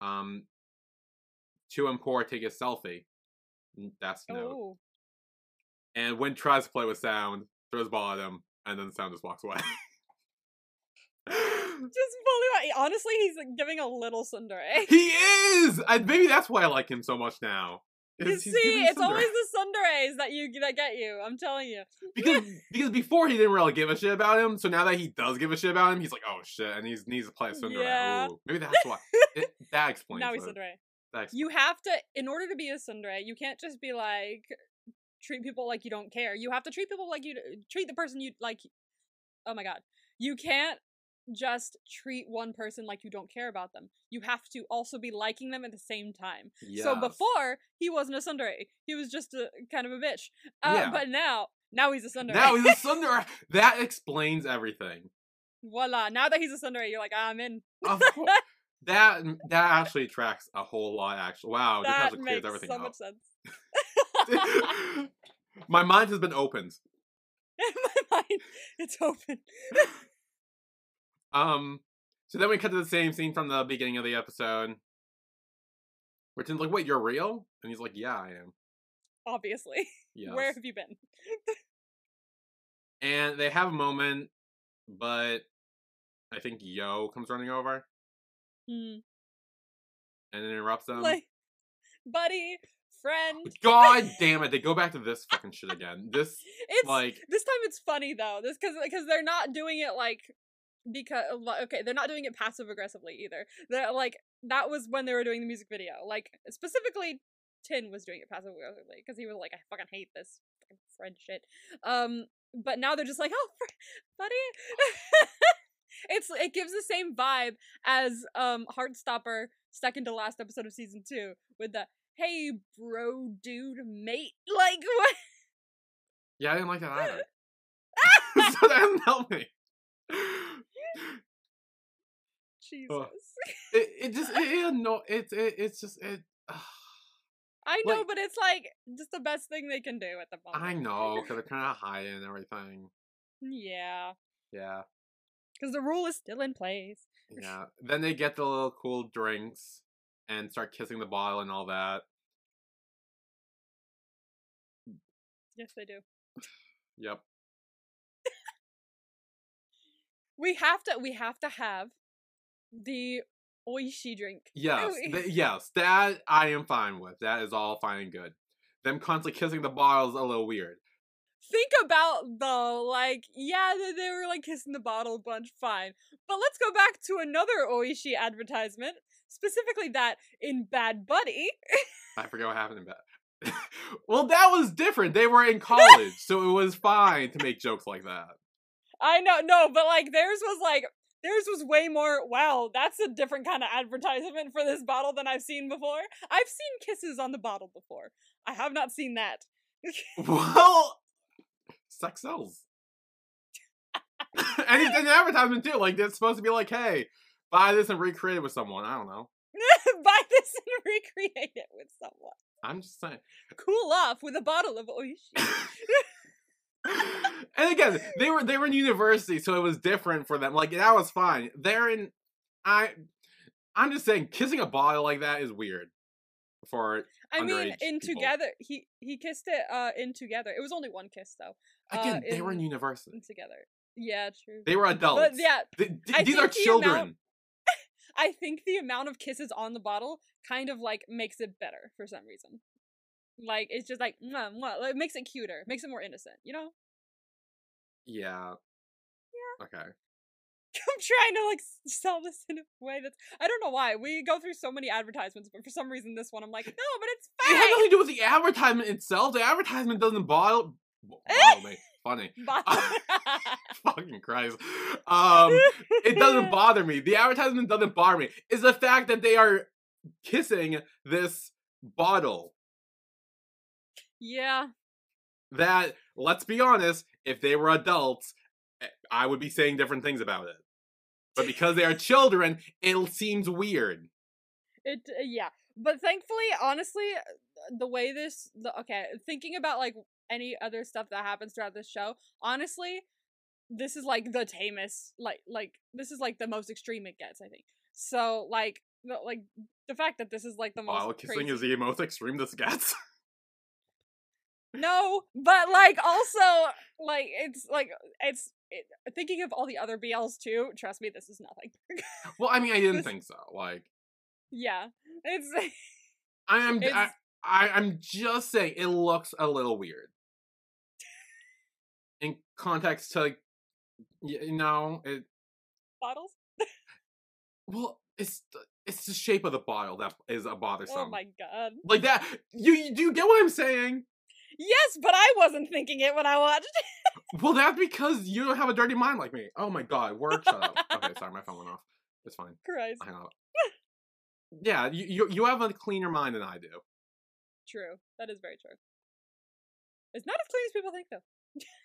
[SPEAKER 1] Um. Two and Poor take a selfie. Mm, That's no.
[SPEAKER 2] Oh,
[SPEAKER 1] And Win tries to play with Sound, throws the ball at him, and then Sound just walks away.
[SPEAKER 2] just fully. Honestly, he's giving a little Tsundere.
[SPEAKER 1] he is. And maybe that's why I like him so much now.
[SPEAKER 2] You see, it's always the Tsunderes that you that get you. I'm telling you.
[SPEAKER 1] because because before he didn't really give a shit about him, so now that he does give a shit about him, he's like, oh shit, and he needs to play a Cinderella.
[SPEAKER 2] Yeah.
[SPEAKER 1] Ooh, maybe that's why. It, that explains.
[SPEAKER 2] now he's
[SPEAKER 1] it. Tsundere.
[SPEAKER 2] You have to, in order to be a Tsundere, you can't just be like treat people like you don't care. You have to treat people like you treat the person you like. Oh my god, you can't just treat one person like you don't care about them. You have to also be liking them at the same time. So before he wasn't a Tsundere, he was just a kind of a bitch. Uh,
[SPEAKER 1] Yeah.
[SPEAKER 2] But now, now he's a Tsundere.
[SPEAKER 1] now he's a Cinderella. that explains everything.
[SPEAKER 2] Voila! Now that he's a Tsundere, you're like, "Ah, I'm in.
[SPEAKER 1] Of course. that that actually tracks a whole lot. Actually, wow,
[SPEAKER 2] that
[SPEAKER 1] clears
[SPEAKER 2] makes
[SPEAKER 1] everything
[SPEAKER 2] so
[SPEAKER 1] up.
[SPEAKER 2] much sense.
[SPEAKER 1] My mind has been opened.
[SPEAKER 2] My mind, it's open.
[SPEAKER 1] Um, so then we cut to the same scene from the beginning of the episode. Where Tin's like, "Wait, you're real?" And he's like, "Yeah, I am."
[SPEAKER 2] Obviously,
[SPEAKER 1] Yes.
[SPEAKER 2] where have you been?
[SPEAKER 1] And they have a moment, but I think Yo comes running over
[SPEAKER 2] Hmm.
[SPEAKER 1] and then interrupts them.
[SPEAKER 2] like, buddy, friend.
[SPEAKER 1] God damn it! They go back to this fucking shit again. This
[SPEAKER 2] It's
[SPEAKER 1] like
[SPEAKER 2] this time it's funny though. This because because they're not doing it like because okay they're not doing it passive aggressively either. They're like that was when they were doing the music video. Like specifically, Tin was doing it passive aggressively because he was like I fucking hate this fucking friend shit. Um, but now they're just like oh buddy. it's it gives the same vibe as um Heartstopper second to last episode of season two with the hey bro dude mate like what
[SPEAKER 1] yeah, I didn't like that either. so that doesn't help me.
[SPEAKER 2] Jesus.
[SPEAKER 1] It, it just it, it anno- it's it, it's just it.
[SPEAKER 2] I know,
[SPEAKER 1] like-
[SPEAKER 2] but it's like just the best thing they can do at the moment.
[SPEAKER 1] I know because they're kind of high and everything.
[SPEAKER 2] Yeah,
[SPEAKER 1] Yeah,
[SPEAKER 2] because the rule is still in place.
[SPEAKER 1] yeah. Then they get the little cool drinks and start kissing the bottle and all that.
[SPEAKER 2] Yes, they do.
[SPEAKER 1] Yep.
[SPEAKER 2] We have to. We have to have the oishi drink.
[SPEAKER 1] Yes, th- yes, that I am fine with. That is all fine and good. Them constantly kissing the bottle is a little weird.
[SPEAKER 2] Think about though, like, yeah, they, they were like kissing the bottle a bunch, fine. But let's go back to another Oishi advertisement, specifically that in Bad Buddy.
[SPEAKER 1] I forget what happened in Bad. well, that was different. They were in college, so it was fine to make jokes like that.
[SPEAKER 2] I know, no, but like theirs was like theirs was way more. Wow, that's a different kind of advertisement for this bottle than I've seen before. I've seen kisses on the bottle before. I have not seen that.
[SPEAKER 1] Well, sex sells. and it's an advertisement too. Like it's supposed to be like, hey, buy this and recreate it with someone. I don't know.
[SPEAKER 2] Buy this and recreate it with someone.
[SPEAKER 1] I'm just saying.
[SPEAKER 2] Cool off with a bottle of Oishi.
[SPEAKER 1] and again, they were they were in university, so it was different for them. Like that was fine. They're in. I. I'm just saying, kissing a bottle like that is weird. For
[SPEAKER 2] I mean, in
[SPEAKER 1] people.
[SPEAKER 2] together, he he kissed it uh in 2gether. It was only one kiss though.
[SPEAKER 1] again,
[SPEAKER 2] uh,
[SPEAKER 1] they were in
[SPEAKER 2] in-
[SPEAKER 1] university.
[SPEAKER 2] In 2gether. Yeah, true.
[SPEAKER 1] They were adults.
[SPEAKER 2] But yeah,
[SPEAKER 1] Th- th- these are
[SPEAKER 2] think the
[SPEAKER 1] children.
[SPEAKER 2] amount- I think the amount of kisses on the bottle kind of like makes it better for some reason. Like it's just like mwah, mwah, like, it makes it cuter, makes it more innocent. You know,
[SPEAKER 1] Yeah. Yeah. Okay.
[SPEAKER 2] I'm trying to like sell this in a way that's I don't know why we go through so many advertisements, but for some reason this one I'm like no, but it's funny.
[SPEAKER 1] It has nothing to do with the advertisement itself. The advertisement doesn't bother me. Funny. Fucking Christ. Um, it doesn't bother me. The advertisement doesn't bother me. Is the fact that they are kissing this bottle.
[SPEAKER 2] yeah,
[SPEAKER 1] That, let's be honest, if they were adults, eh, I would be saying different things about it. But because they are children, it seems weird.
[SPEAKER 2] It uh, yeah, but thankfully, honestly, uh, the way this the okay, thinking about like any other stuff that happens throughout this show, honestly, this is like the tamest, like like this is like the most extreme it gets, I think. So like the, like the fact that this is like the most
[SPEAKER 1] kissing
[SPEAKER 2] crazy-
[SPEAKER 1] is the most extreme this gets.
[SPEAKER 2] no, but like also like it's like it's it, thinking of all the other BLs too. Trust me, this is nothing.
[SPEAKER 1] well, I mean, I didn't
[SPEAKER 2] This-
[SPEAKER 1] think so. Like,
[SPEAKER 2] yeah, it's
[SPEAKER 1] I am. I,
[SPEAKER 2] It's-
[SPEAKER 1] I, I'm just saying, it looks a little weird. In context to, like, you know, it.
[SPEAKER 2] bottles.
[SPEAKER 1] Well, it's the, it's the shape of the bottle that is a oh bothersome.
[SPEAKER 2] Oh my god.
[SPEAKER 1] Like that. You, you do you get what I'm saying?
[SPEAKER 2] Yes, but I wasn't thinking it when I watched it.
[SPEAKER 1] Well, that's because you don't have a dirty mind like me. Oh my god, word shut up. Okay, sorry, my phone went off. It's fine.
[SPEAKER 2] Christ.
[SPEAKER 1] On. yeah, you, you you have a cleaner mind than I do.
[SPEAKER 2] True. That is very true. It's not as clean as people think, though.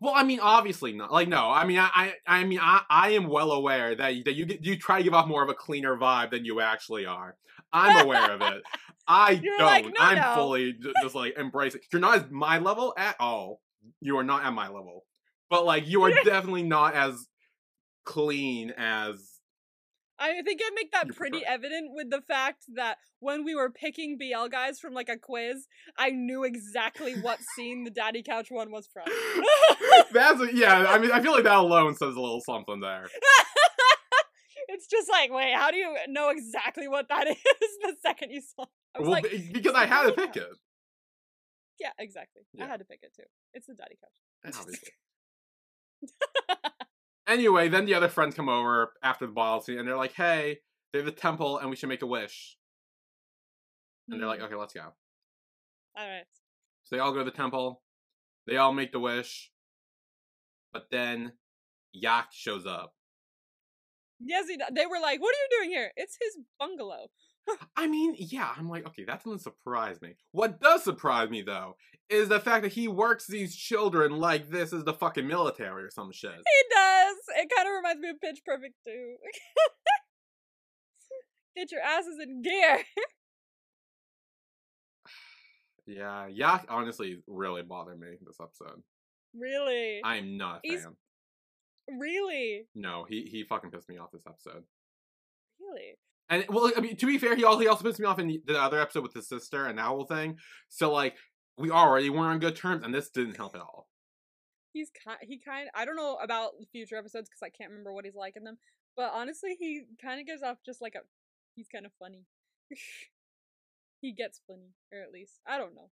[SPEAKER 1] Well, I mean, obviously not. Like, no, I mean, I, I, I mean, I, I am well aware that you, that you get- you try to give off more of a cleaner vibe than you actually are. I'm aware of it. I
[SPEAKER 2] You're
[SPEAKER 1] don't.
[SPEAKER 2] like, "No,
[SPEAKER 1] I'm
[SPEAKER 2] no."
[SPEAKER 1] fully just like embracing. You're not at my level at all. You are not at my level. But like, you are definitely not as clean as.
[SPEAKER 2] I think I make that pretty evident with the fact that when we were picking BL guys from like a quiz, I knew exactly what scene the Daddy Couch one was from.
[SPEAKER 1] That's a, yeah. I mean, I feel like that alone says a little something there.
[SPEAKER 2] it's just like, wait, how do you know exactly what that is the second you saw? it? I was
[SPEAKER 1] Well,
[SPEAKER 2] like,
[SPEAKER 1] because I had to pick
[SPEAKER 2] Couch."
[SPEAKER 1] it.
[SPEAKER 2] Yeah, exactly. I had to pick it too. It's the Daddy Couch.
[SPEAKER 1] Obviously. Anyway, then the other friends come over after the bottle scene and they're like, hey, there's a temple and we should make a wish. And they're like,
[SPEAKER 2] Hmm.
[SPEAKER 1] okay, let's go.
[SPEAKER 2] all right.
[SPEAKER 1] So they all go to the temple. They all make the wish. But then Yak shows up.
[SPEAKER 2] Yes, he, they were like, "What are you doing here?" It's his bungalow.
[SPEAKER 1] I mean, yeah, I'm like, okay, that doesn't surprise me. What does surprise me, though, is the fact that he works these children like this is the fucking military or some shit.
[SPEAKER 2] He does. It kind of reminds me of Pitch Perfect too. Get your asses in gear.
[SPEAKER 1] Yeah, Yak honestly really bothered me this episode.
[SPEAKER 2] really,
[SPEAKER 1] I am not a
[SPEAKER 2] He's-
[SPEAKER 1] fan.
[SPEAKER 2] really,
[SPEAKER 1] No, he he fucking pissed me off this episode.
[SPEAKER 2] really.
[SPEAKER 1] And well, I mean, to be fair, he also he also pissed me off in the, the other episode with his sister and that whole thing. So like, we already weren't on good terms, and this didn't help at all.
[SPEAKER 2] he's kind he kind I don't know about future episodes because I can't remember what he's like in them, but honestly, he kind of gives off just like a he's kind of funny. he gets funny, or at least I don't know.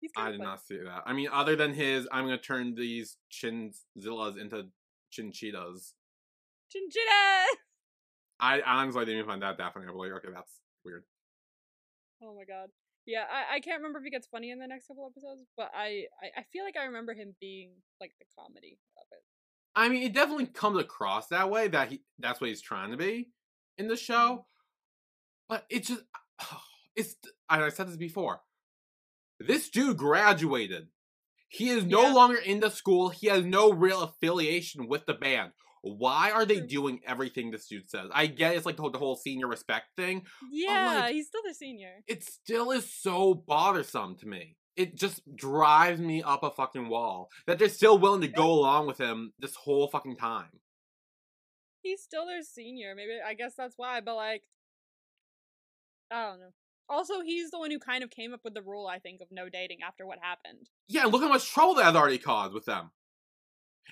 [SPEAKER 2] He's
[SPEAKER 1] I did
[SPEAKER 2] funny.
[SPEAKER 1] not see that. I mean, other than his, I'm gonna turn these chinzillas into chinchitas.
[SPEAKER 2] Chinchilla.
[SPEAKER 1] I honestly didn't even find that that funny. I'm like, okay, that's weird.
[SPEAKER 2] Oh my god. Yeah, I, I can't remember if he gets funny in the next couple episodes, but I, I I feel like I remember him being like the comedy of it.
[SPEAKER 1] I mean, it definitely comes across that way that he that's what he's trying to be in the
[SPEAKER 2] Mm-hmm.
[SPEAKER 1] show. But it's just it's and I said this before. This dude graduated. He is no
[SPEAKER 2] Yeah.
[SPEAKER 1] longer in the school. He has no real affiliation with the band. Why are they doing everything this dude says? I get it's like the whole, the whole senior respect thing.
[SPEAKER 2] Yeah,
[SPEAKER 1] like-
[SPEAKER 2] he's still the senior.
[SPEAKER 1] It still is so bothersome to me. It just drives me up a fucking wall that they're still willing to go along with him this whole fucking time.
[SPEAKER 2] He's still their senior. Maybe I guess that's why. But like, I don't know. Also, he's the one who kind of came up with the rule. I think of no dating after what happened.
[SPEAKER 1] Yeah, and look how much trouble that has already caused with them.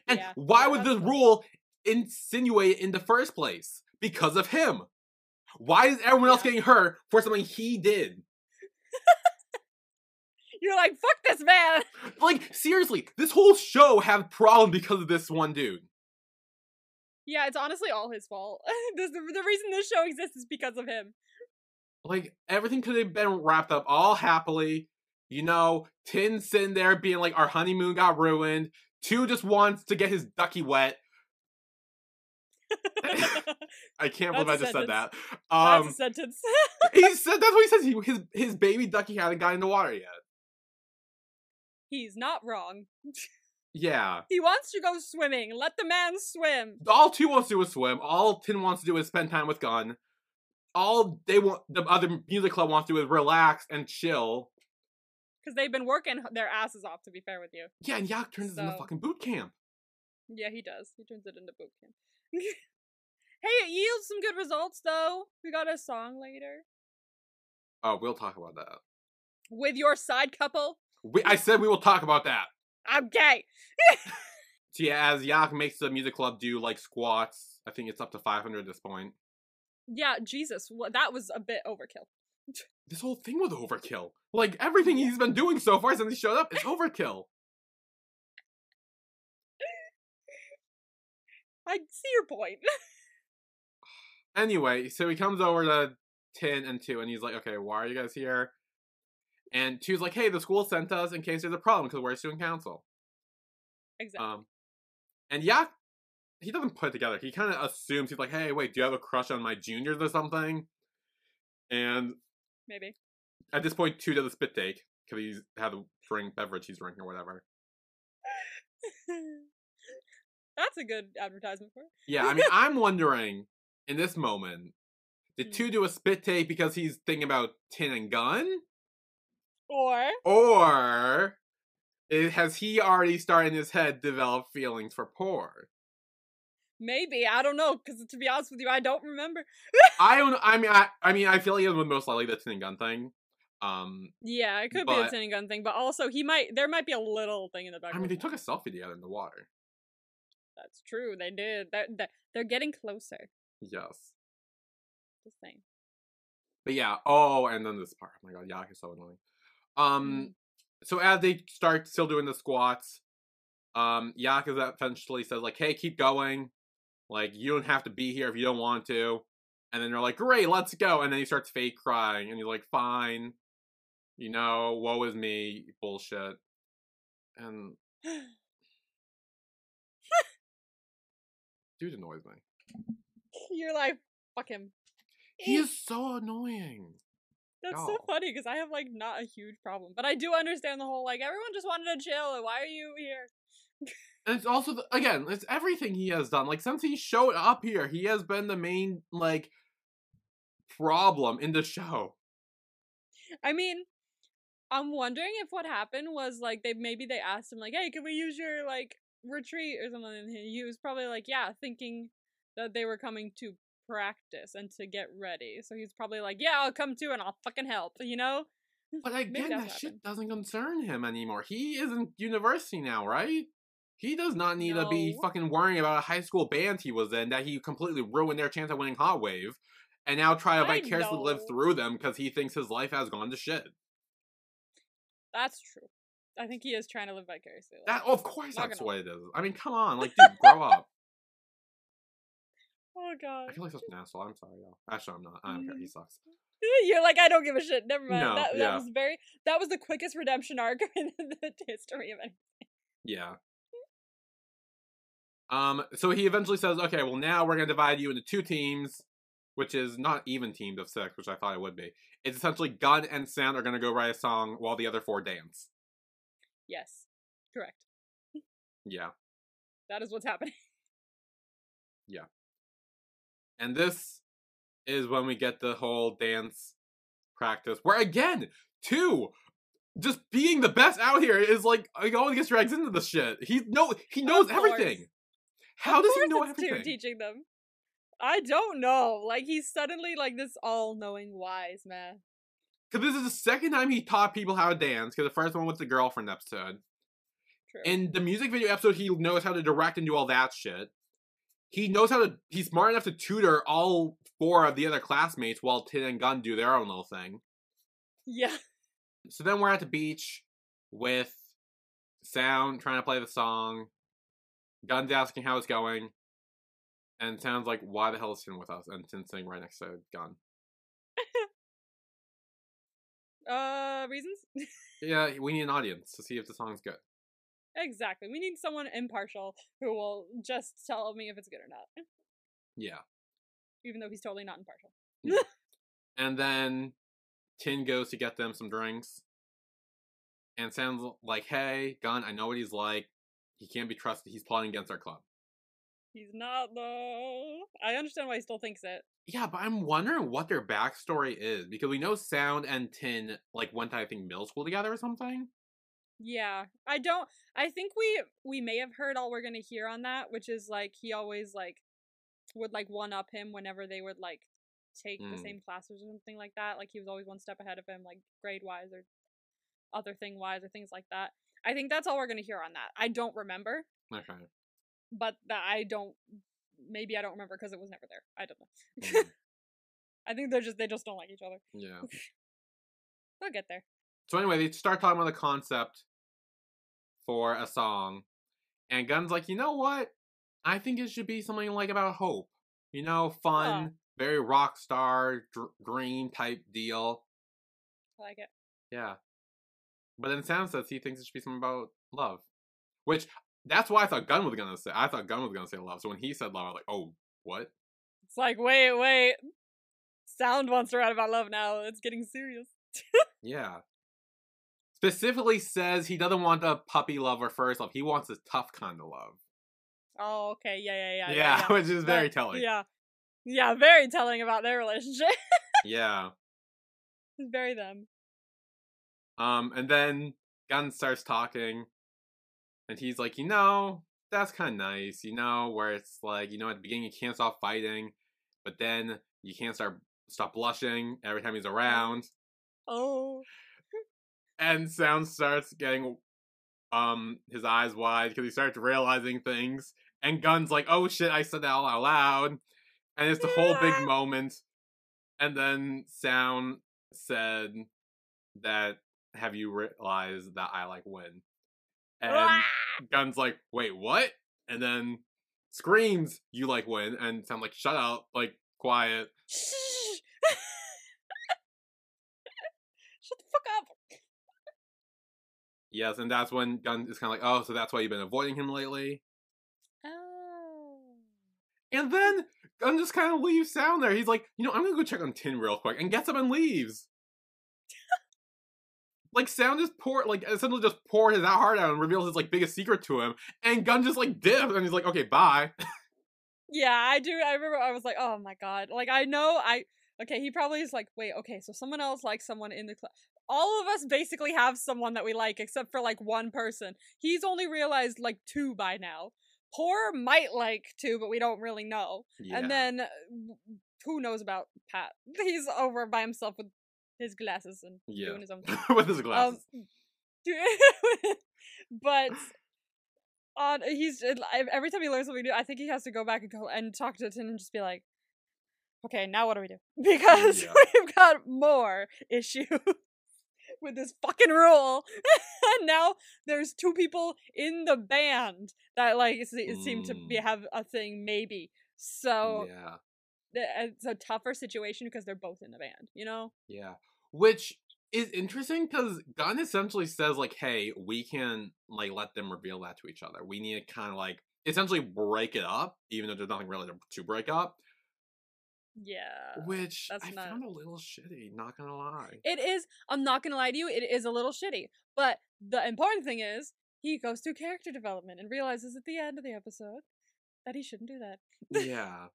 [SPEAKER 1] And
[SPEAKER 2] Yeah,
[SPEAKER 1] why
[SPEAKER 2] yeah,
[SPEAKER 1] would this rule insinuate in the first place? Because of him. Why is everyone else getting hurt for something he did?
[SPEAKER 2] You're like, fuck this man.
[SPEAKER 1] Like, seriously, this whole show had problems because of this one dude.
[SPEAKER 2] Yeah, it's honestly all his fault. the, the reason this show exists is because of him.
[SPEAKER 1] Like, everything could have been wrapped up all happily. You know, Tin sitting there being like, our honeymoon got ruined. Two just wants to get his ducky wet. I can't believe I
[SPEAKER 2] That's
[SPEAKER 1] just said
[SPEAKER 2] sentence.
[SPEAKER 1] that.
[SPEAKER 2] That's
[SPEAKER 1] Um,
[SPEAKER 2] a sentence.
[SPEAKER 1] he said that's what he says. He, his his baby ducky hadn't got in the water yet.
[SPEAKER 2] He's not wrong.
[SPEAKER 1] Yeah.
[SPEAKER 2] He wants to go swimming. Let the man swim.
[SPEAKER 1] All two wants to do is swim. All Tin wants to do is spend time with Gun. All they want, the other music club wants to do is relax and chill.
[SPEAKER 2] Because they've been working their asses off, to be fair with you.
[SPEAKER 1] Yeah, and Yak turns it into
[SPEAKER 2] So-
[SPEAKER 1] fucking boot camp.
[SPEAKER 2] Yeah, he does. He turns it into boot camp. hey, it yields some good results, though. We got a song later.
[SPEAKER 1] Oh, we'll talk about that.
[SPEAKER 2] With your side couple.
[SPEAKER 1] We, I said we will talk about that.
[SPEAKER 2] I'm gay.
[SPEAKER 1] So yeah, as Yak makes the music club do like squats, I think it's up to 500 at this point.
[SPEAKER 2] Yeah, Jesus. wha- That was a bit overkill.
[SPEAKER 1] This whole thing was overkill. Like everything he's been doing so far since he showed up is overkill.
[SPEAKER 2] I see your point.
[SPEAKER 1] Anyway, so he comes over to Tin and Two, and he's like, "Okay, why are you guys here?" And Two's like, "Hey, the school sent us in case there's a problem because we're student council."
[SPEAKER 2] exactly.
[SPEAKER 1] Um, and Yak, he doesn't put it together. He kind of assumes he's like, "Hey, wait, do you have a crush on my juniors or something?" And
[SPEAKER 2] Maybe.
[SPEAKER 1] at this point, Two does a spit take because he's had a drink beverage he's drinking or whatever.
[SPEAKER 2] That's a good advertisement for it.
[SPEAKER 1] Yeah, I mean, I'm wondering in this moment, did
[SPEAKER 2] Hmm.
[SPEAKER 1] Two do a spit take because he's thinking about Tin and Gun?
[SPEAKER 2] Or
[SPEAKER 1] Or has he already started in his head develop feelings for Poor?
[SPEAKER 2] maybe I don't know. Because to be honest with you, I don't remember.
[SPEAKER 1] I don't. I mean, I, I mean, I feel like it was most likely the tin and gun thing. Um,
[SPEAKER 2] Yeah, it could be
[SPEAKER 1] But-
[SPEAKER 2] a tin and gun thing, but also he might. There might be a little thing in the back.
[SPEAKER 1] I mean, they took a selfie together in the water.
[SPEAKER 2] That's true. They did. They're, they're, they're getting closer.
[SPEAKER 1] Yes,
[SPEAKER 2] Just saying.
[SPEAKER 1] but yeah. Oh, and then this part. Oh my god, Yak is so annoying. Um, so as they start still doing the squats, um, Yak eventually says like, "Hey, keep going. Like, you don't have to be here if you don't want to." And then they're like, "Great, let's go." And then he starts fake crying, and he's like, "Fine." You know, woe is me, bullshit. And dude annoys me.
[SPEAKER 2] You're like, fuck him.
[SPEAKER 1] He eh. is so annoying.
[SPEAKER 2] That's so funny because I have like not a huge problem, but I do understand the whole like everyone just wanted to chill. and Why are you here?
[SPEAKER 1] And it's also the, again, it's everything he has done. Like since he showed up here, he has been the main like problem in the show.
[SPEAKER 2] I mean, I'm wondering if what happened was like they maybe they asked him like, "Hey, can we use your like retreat or something?" And he was probably like, "Yeah," thinking that they were coming to practice and to get ready. So he's probably like, "Yeah, I'll come too, and I'll fucking help," you know?
[SPEAKER 1] But again, that shit
[SPEAKER 2] happened.
[SPEAKER 1] doesn't concern him anymore. He is in university now, right? He does not need to be fucking worrying about a high school band he was in that he completely ruined their chance of winning Hot Wave, and now try to
[SPEAKER 2] I
[SPEAKER 1] vicariously live through them because he thinks his life has gone to shit.
[SPEAKER 2] That's true. I think he is trying to live vicariously.
[SPEAKER 1] That, of course, that's what it is. I mean, come on, like, dude, grow up.
[SPEAKER 2] oh god.
[SPEAKER 1] I feel like such an asshole. I'm sorry, though. Actually, I'm not. I don't care. He sucks.
[SPEAKER 2] You're like, I don't give a shit. Never mind.
[SPEAKER 1] No,
[SPEAKER 2] that, that was very. That was the quickest redemption arc in the history of any.
[SPEAKER 1] Yeah. Um. So he eventually says, "Okay, well now we're gonna divide you into two teams, which is not even teams of six, which I thought it would be. It's essentially Gun and Sound are gonna go write a song while the other four dance.
[SPEAKER 2] Yes, correct.
[SPEAKER 1] Yeah.
[SPEAKER 2] That is what's happening. Yeah.
[SPEAKER 1] And this is when we get the whole dance practice, where again, two, just being the best out here is like he always gets dragged into the shit. He know he knows everything. How
[SPEAKER 2] Of
[SPEAKER 1] does he know everything?
[SPEAKER 2] teaching them. I don't know. Like he's suddenly like this all-knowing wise man.
[SPEAKER 1] Because this is the second time he taught people how to dance. Because the first one was the girlfriend episode.
[SPEAKER 2] True.
[SPEAKER 1] In the music video episode, he knows how to direct and do all that shit. He knows how to. He's smart enough to tutor all four of the other classmates while Tin and Gun do their own little thing.
[SPEAKER 2] yeah.
[SPEAKER 1] So then we're at the beach with Sound trying to play the song. Gun's asking how it's going. And Sound's like, why the hell is Tin with us? And Tin's sitting right next to Gun.
[SPEAKER 2] Uh, reasons?
[SPEAKER 1] Yeah, we need an audience to see if the song's good.
[SPEAKER 2] exactly. We need someone impartial who will just tell me if it's good or not,
[SPEAKER 1] Yeah.
[SPEAKER 2] even though he's totally not impartial.
[SPEAKER 1] And then Tin goes to get them some drinks. And sounds like, hey, Gun, I know what he's like. He can't be trusted. He's plotting against our club.
[SPEAKER 2] He's not though. I understand why he still thinks it.
[SPEAKER 1] Yeah, but I'm wondering what their backstory is. Because we know Sound and Tin, like, went to, I think, middle school together or something.
[SPEAKER 2] Yeah, I don't. I think we we may have heard all we're gonna hear on that, which is like he always like would like one up him whenever they would like take the
[SPEAKER 1] Mm.
[SPEAKER 2] same classes or something like that. Like he was always one step ahead of him, like grade wise or other thing wise or things like that. I think that's all we're gonna hear on that. I don't remember,
[SPEAKER 1] Okay.
[SPEAKER 2] But that I don't. Maybe I don't remember because it was never there. I don't know.
[SPEAKER 1] Mm,
[SPEAKER 2] I think they're just they just don't like each other.
[SPEAKER 1] yeah.
[SPEAKER 2] we'll get there.
[SPEAKER 1] So anyway, they start talking about the concept for a song, and Gun's like, you know what? I think it should be something like about hope. You know, fun,
[SPEAKER 2] Huh.
[SPEAKER 1] very rock star, dr- green type deal.
[SPEAKER 2] I like it.
[SPEAKER 1] Yeah. But then Sam says he thinks it should be something about love, which that's why I thought Gun was gonna say. I thought Gun was gonna say love. So when he said love, I was like, oh, what?
[SPEAKER 2] It's like wait, wait. Sound wants to write about love now. It's getting serious.
[SPEAKER 1] Yeah. Specifically says he doesn't want a puppy love or first love. He wants a tough kind of love.
[SPEAKER 2] Oh, okay. Yeah, yeah, yeah.
[SPEAKER 1] Yeah,
[SPEAKER 2] yeah, yeah.
[SPEAKER 1] which is very
[SPEAKER 2] But-
[SPEAKER 1] telling.
[SPEAKER 2] Yeah. Yeah, very telling about their relationship.
[SPEAKER 1] Yeah.
[SPEAKER 2] It's very them.
[SPEAKER 1] Um, and then Gun starts talking, and he's like, you know, that's kind of nice, you know, where it's like, you know, at the beginning you can't stop fighting, but then you can't start stop blushing every time he's around,
[SPEAKER 2] Oh.
[SPEAKER 1] and Sound starts getting um his eyes wide because he starts realizing things, and Gun's like, oh shit, I said that all out loud, and it's the whole big moment, and then Sound said that have you realized that I like win? And
[SPEAKER 2] Ah!
[SPEAKER 1] Gun's like, wait, what? And then screams, you like win, and Sound like, shut up, like quiet.
[SPEAKER 2] Shh. Shut the fuck up.
[SPEAKER 1] Yes, and that's when Gun is kind of like, oh, so that's why you've been avoiding him lately.
[SPEAKER 2] Oh.
[SPEAKER 1] And then Gun just kind of leaves Sound there. He's like, you know, I'm gonna go check on Tin real quick, and gets up and leaves. Like Sound just pour, like essentially just poured his heart out and reveals his like biggest secret to him, and Gun just like dips, and he's like, okay, bye.
[SPEAKER 2] Yeah, I do. I remember I was like, oh my god. Like, I know I. Okay, he probably is like, wait, okay, so someone else likes someone in the class. All of us basically have someone that we like, except for like one person. He's only realized like two by now. Poor might like two, but we don't really know.
[SPEAKER 1] Yeah.
[SPEAKER 2] And then who knows about Pat? He's over by himself with his glasses and
[SPEAKER 1] yeah,
[SPEAKER 2] doing his own thing.
[SPEAKER 1] with his glasses.
[SPEAKER 2] Um, but on he's every time he learns something new, I think he has to go back and go and talk to Tin and just be like, "Okay, now what do we do?" Because
[SPEAKER 1] Yeah.
[SPEAKER 2] we've got more issues with this fucking rule, and now there's two people in the band that like se- seem to be
[SPEAKER 1] Mm.
[SPEAKER 2] have a thing maybe. So
[SPEAKER 1] yeah.
[SPEAKER 2] Th- uh, it's a tougher situation because they're both in the band. You know?
[SPEAKER 1] Yeah. Which is interesting because Gun essentially says, like, hey, we can like let them reveal that to each other. We need to kind of like essentially break it up, even though there's nothing really to, to break up.
[SPEAKER 2] Yeah.
[SPEAKER 1] Which I
[SPEAKER 2] not-
[SPEAKER 1] found a little shitty, not gonna lie.
[SPEAKER 2] It is. I'm not gonna lie to you. It is a little shitty. But the important thing is he goes through character development and realizes at the end of the episode that he shouldn't do that.
[SPEAKER 1] yeah.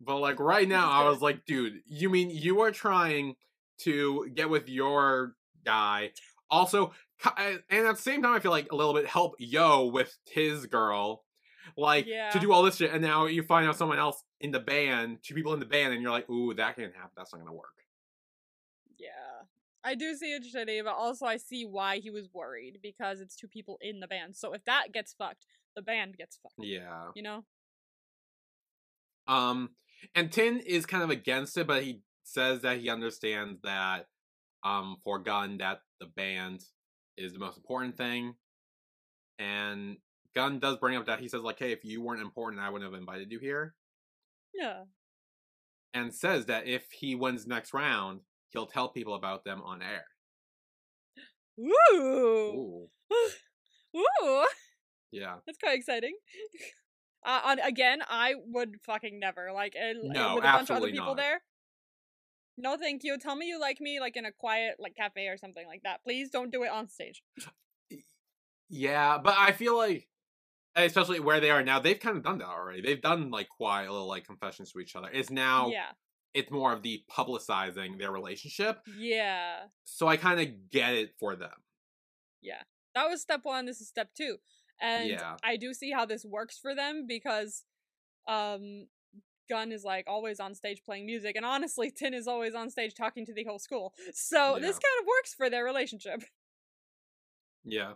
[SPEAKER 1] But like right now, I was like, dude, you mean you are trying to get with your guy? Also, and at the same time, I feel like a little bit help Yo with his girl, like
[SPEAKER 2] Yeah.
[SPEAKER 1] to do all this shit, and now you find out someone else in the band, two people in the band, and you're like, ooh, that can't happen. That's not gonna work.
[SPEAKER 2] Yeah. I do see it shitty, but also I see why he was worried because it's two people in the band. So if that gets fucked, the band gets fucked.
[SPEAKER 1] Yeah.
[SPEAKER 2] You know?
[SPEAKER 1] Um, and Tin is kind of against it, but he says that he understands that, um, for Gun, that the band is the most important thing. And Gun does bring up that he says, like, hey, if you weren't important, I wouldn't have invited you here.
[SPEAKER 2] Yeah.
[SPEAKER 1] And says that if he wins next round, he'll tell people about them on air.
[SPEAKER 2] Ooh.
[SPEAKER 1] Ooh.
[SPEAKER 2] Ooh.
[SPEAKER 1] Yeah.
[SPEAKER 2] That's quite exciting. Uh, on again, I would fucking never like uh,
[SPEAKER 1] No,
[SPEAKER 2] with a bunch of other people
[SPEAKER 1] not.
[SPEAKER 2] there. No, thank you. Tell me you like me, like in a quiet, like cafe or something like that. Please don't do it on stage.
[SPEAKER 1] Yeah, but I feel like, especially where they are now, they've kind of done that already. They've done like quiet little like confessions to each other. It's now
[SPEAKER 2] Yeah,
[SPEAKER 1] it's more of the publicizing their relationship.
[SPEAKER 2] yeah.
[SPEAKER 1] So I kind of get it for them.
[SPEAKER 2] Yeah, that was step one. This is step two, and
[SPEAKER 1] Yeah.
[SPEAKER 2] I do see how this works for them because, um, Gun is like always on stage playing music, and honestly, Tin is always on stage talking to the whole school. So this kind of works for their relationship.
[SPEAKER 1] Yeah.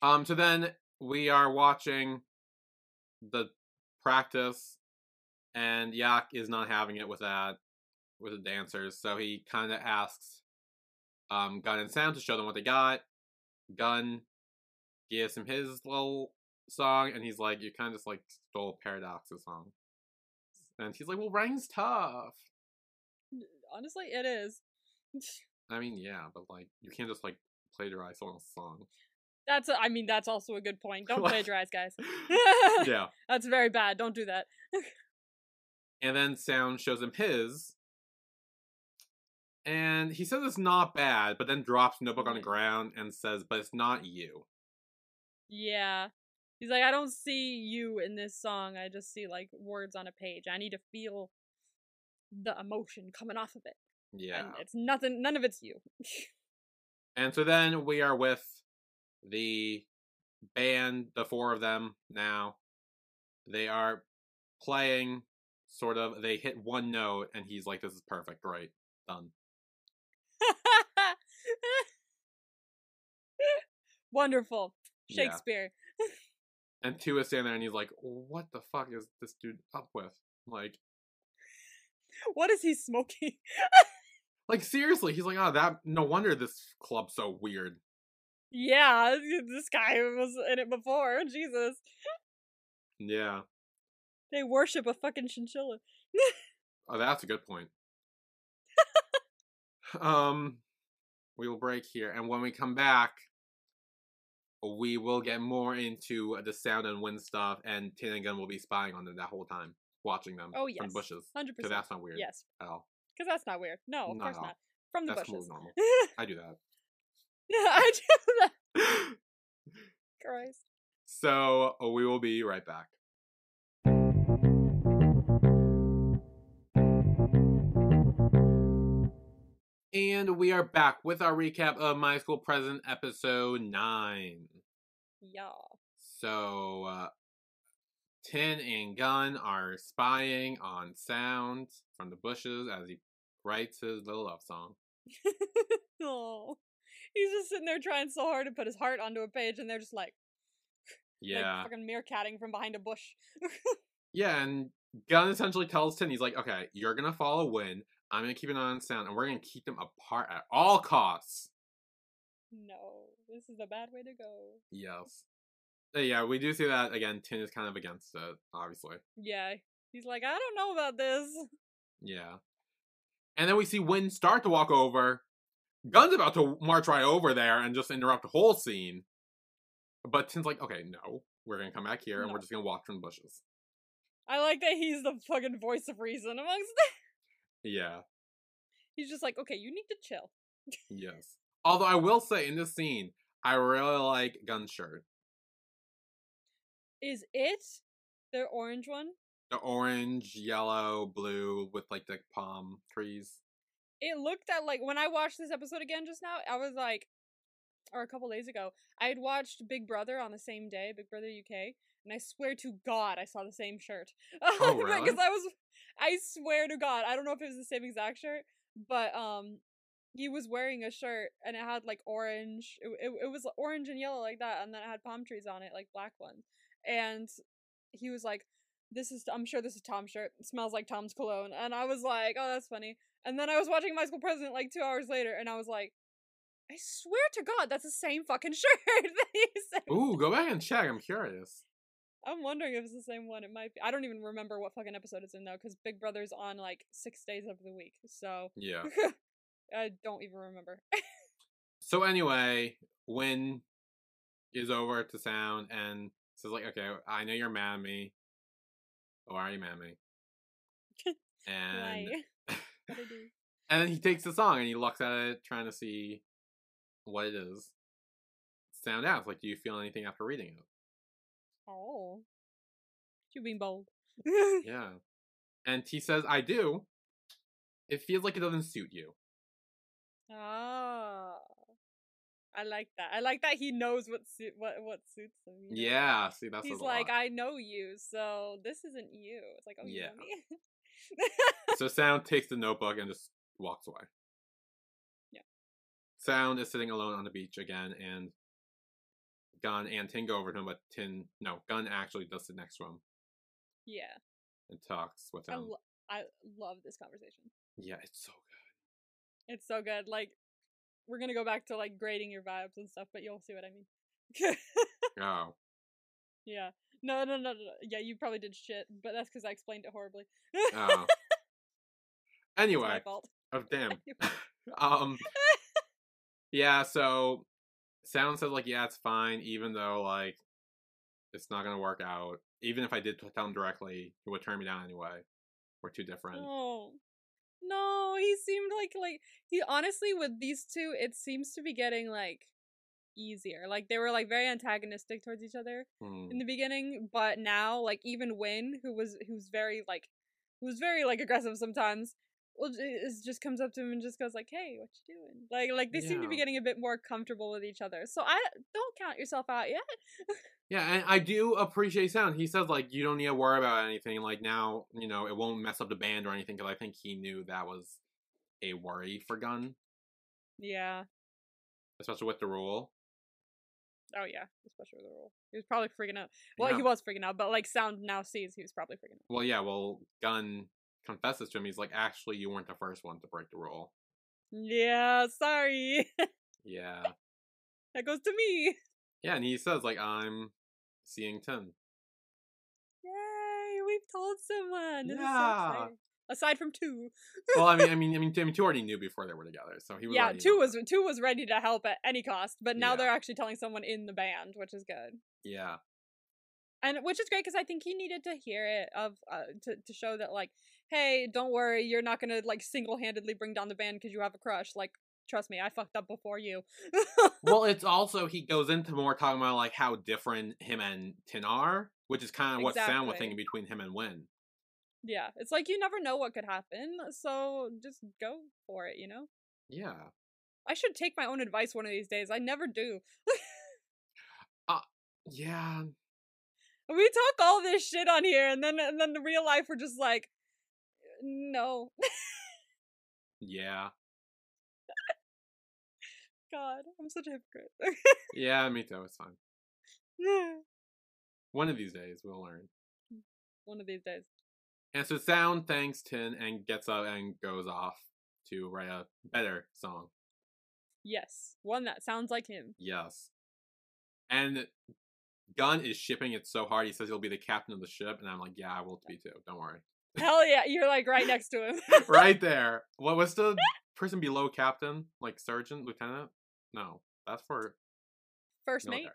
[SPEAKER 1] Um. So then we are watching the practice, and Yak is not having it with that with the dancers. So he kind of asks, um, Gun and Sam to show them what they got. Gun gives him his little song, and he's like, "You kind of just like stole Paradox's song." And he's like, "Well, writing's tough."
[SPEAKER 2] Honestly, it is.
[SPEAKER 1] I mean, yeah, but like, you can't just like plagiarize someone's song.
[SPEAKER 2] That's a, I mean that's also a good point. Don't plagiarize, guys.
[SPEAKER 1] yeah.
[SPEAKER 2] That's very bad. Don't do that.
[SPEAKER 1] And then Sound shows him his. And he says it's not bad, but then drops notebook on the ground and says, But it's not you.
[SPEAKER 2] Yeah. He's like, I don't see you in this song. I just see like words on a page. I need to feel the emotion coming off of it.
[SPEAKER 1] Yeah.
[SPEAKER 2] And it's nothing none of it's you.
[SPEAKER 1] And so then we are with the band, the four of them now. They are playing sort of, they hit one note, and he's like, This is perfect, great, done.
[SPEAKER 2] Wonderful.
[SPEAKER 1] Yeah.
[SPEAKER 2] Shakespeare.
[SPEAKER 1] And two is standing there and he's like, What the fuck is this dude up with? Like,
[SPEAKER 2] What is he smoking?
[SPEAKER 1] like seriously, he's like, Oh, that, no wonder this club's so weird.
[SPEAKER 2] yeah, this guy was in it before. Jesus.
[SPEAKER 1] Yeah.
[SPEAKER 2] They worship a fucking chinchilla.
[SPEAKER 1] Oh, that's a good point. um, we will break here, and when we come back, we will get more into the sound and Win stuff, and Tin and Gun will be spying on them that whole time, watching them
[SPEAKER 2] Oh,
[SPEAKER 1] from
[SPEAKER 2] yes.
[SPEAKER 1] the bushes.
[SPEAKER 2] 100%.
[SPEAKER 1] Because that's not weird
[SPEAKER 2] Yes.
[SPEAKER 1] at all.
[SPEAKER 2] Because that's not weird. No, of
[SPEAKER 1] Not
[SPEAKER 2] course not. From the
[SPEAKER 1] That's
[SPEAKER 2] bushes.
[SPEAKER 1] normal. I do that.
[SPEAKER 2] Yeah, I do that. Christ.
[SPEAKER 1] so we will be right back. And we are back with our recap of My School President episode 9.
[SPEAKER 2] Yeah.
[SPEAKER 1] So, uh, Tin and Gun are spying on Sound from the bushes as he writes his little love song.
[SPEAKER 2] oh. He's just sitting there trying so hard to put his heart onto a page, and they're just like,
[SPEAKER 1] Yeah.
[SPEAKER 2] Like fucking meerkatting from behind a bush.
[SPEAKER 1] Yeah, and Gun essentially tells Tin, he's like, okay, you're gonna follow Win. I'm gonna keep an eye on Sound, and we're gonna keep them apart at all costs.
[SPEAKER 2] no, this is a bad way to go.
[SPEAKER 1] Yes. Uh, Yeah, we do see that again. Tin is kind of against it, obviously.
[SPEAKER 2] Yeah. He's like, I don't know about this.
[SPEAKER 1] Yeah. And then we see Win start to walk over. Gun's about to march right over there and just interrupt the whole scene. But Tin's like, okay, no, we're gonna come back here and we're just gonna walk from the bushes.
[SPEAKER 2] I like that he's the fucking voice of reason amongst them.
[SPEAKER 1] Yeah.
[SPEAKER 2] He's just like, okay, you need to chill.
[SPEAKER 1] Yes. Although I will say in this scene, I really like Gun's shirt.
[SPEAKER 2] Is it the orange one?
[SPEAKER 1] The orange, yellow, blue with like the palm trees.
[SPEAKER 2] It looked at like when I watched this episode again just now, I was like, or a couple days ago, I had watched Big Brother on the same day, Big Brother UK, and I swear to God, I saw the same shirt.
[SPEAKER 1] Oh, really?
[SPEAKER 2] Because I was, I swear to God, I don't know if it was the same exact shirt, but um, he was wearing a shirt and it had like orange. It, it, it was orange and yellow like that, and then it had palm trees on it, like black ones. And he was like, "This is, I'm sure this is Tom's shirt. It smells like Tom's cologne." And I was like, "Oh, that's funny." And then I was watching My School President like two hours later, and I was like, "I swear to God, that's the same fucking shirt that he said."
[SPEAKER 1] Ooh, go back and check. I'm curious.
[SPEAKER 2] I'm wondering if it's the same one. It might be. I don't even remember what fucking episode it's in though, because Big Brother's on like six days of the week, so
[SPEAKER 1] Yeah.
[SPEAKER 2] I don't even remember.
[SPEAKER 1] So anyway, Win is over to Sound and says like, "Okay, I know you're mad at me. Why are you mad at me?" And and then he takes the song and he looks at it, trying to see what it is. Sound asks, like, "Do you feel anything after reading it?"
[SPEAKER 2] Oh, you being bold.
[SPEAKER 1] Yeah. And T says, "I do. It feels like it doesn't suit you."
[SPEAKER 2] Ah, I like that. I like that he knows what suit what what suits him. you know?
[SPEAKER 1] Yeah. See, that's
[SPEAKER 2] He's like. I know you, so this isn't you. It's like, oh, you
[SPEAKER 1] Yeah.
[SPEAKER 2] know me.
[SPEAKER 1] so Sound takes the notebook and just walks away. Sound is sitting alone on the beach again, and Gun and Tin go over to him, but Tin, no, Gun actually does sit next to him
[SPEAKER 2] yeah,
[SPEAKER 1] and talks with
[SPEAKER 2] I
[SPEAKER 1] him.
[SPEAKER 2] lo- I love this conversation.
[SPEAKER 1] yeah, it's so good.
[SPEAKER 2] It's so good. Like, we're gonna go back to like grading your vibes and stuff, but you'll see what I mean.
[SPEAKER 1] Oh,
[SPEAKER 2] yeah. No, no, no, no. Yeah, you probably did shit, but that's because I explained it horribly.
[SPEAKER 1] oh.
[SPEAKER 2] It's my
[SPEAKER 1] anyway,
[SPEAKER 2] fault.
[SPEAKER 1] oh damn. um, yeah. So Sound says like, yeah, it's fine, even though like it's not gonna work out. Even if I did tell him directly, he would turn me down anyway. We're too different.
[SPEAKER 2] No. No, he seemed like like he honestly with these two, it seems to be getting like easier. Like they were like very antagonistic towards each other
[SPEAKER 1] Hmm.
[SPEAKER 2] in the beginning, but now like even Win, who was who's very like who was very like aggressive sometimes, well is just comes up to him and just goes like, "Hey, what you doing?" Like like they seem to be getting a bit more comfortable with each other. So I don't count yourself out yet.
[SPEAKER 1] Yeah, and I do appreciate Sound. He says like you don't need to worry about anything. Like now, you know, it won't mess up the band or anything because I think he knew that was a worry for Gun,
[SPEAKER 2] yeah.
[SPEAKER 1] especially with the rule.
[SPEAKER 2] Oh yeah, especially with the rule. He was probably freaking out. Well, he was freaking out, but like sound now sees he was probably freaking out.
[SPEAKER 1] Well, yeah. Well, Gun confesses to him. He's like, actually, you weren't the first one to break the rule.
[SPEAKER 2] Yeah, sorry.
[SPEAKER 1] Yeah,
[SPEAKER 2] that goes to me.
[SPEAKER 1] yeah, and he says like, I'm seeing Tin.
[SPEAKER 2] Yay, we've told someone. This is so
[SPEAKER 1] Yeah.
[SPEAKER 2] Aside from two.
[SPEAKER 1] Well, I mean, I mean, I mean, I mean, two already knew before they were together, so he was.
[SPEAKER 2] yeah, two was
[SPEAKER 1] that.
[SPEAKER 2] two was ready to help at any cost, but now
[SPEAKER 1] Yeah.
[SPEAKER 2] they're actually telling someone in the band, which is good.
[SPEAKER 1] Yeah,
[SPEAKER 2] And which is great because I think he needed to hear it of uh, to to show that like, hey, don't worry, you're not gonna like single handedly bring down the band because you have a crush. Like, trust me, I fucked up before you.
[SPEAKER 1] well, it's also he goes into more talking about like how different him and Tin are, which is kind of what Sam was thinking between him and Win.
[SPEAKER 2] Yeah, it's like you never know what could happen, so just go for it, you know?
[SPEAKER 1] Yeah,
[SPEAKER 2] I should take my own advice one of these days. I never do.
[SPEAKER 1] yeah,
[SPEAKER 2] We talk all this shit on here and then and then the real life we're just like no.
[SPEAKER 1] yeah,
[SPEAKER 2] God, I'm such a hypocrite.
[SPEAKER 1] yeah. Me too. It's fine. One of these days we'll learn.
[SPEAKER 2] Mm, one of these days.
[SPEAKER 1] And so Sound thanks Tin and gets up and goes off to write a better song.
[SPEAKER 2] Yes, one that sounds like him.
[SPEAKER 1] Yes. And Gun is shipping it so hard. He says he'll be the captain of the ship, and I'm like, yeah, I will be too. Don't worry.
[SPEAKER 2] Hell yeah, you're like right next to him.
[SPEAKER 1] right there. What was the person below captain? Like sergeant, lieutenant? No, that's for
[SPEAKER 2] First mate.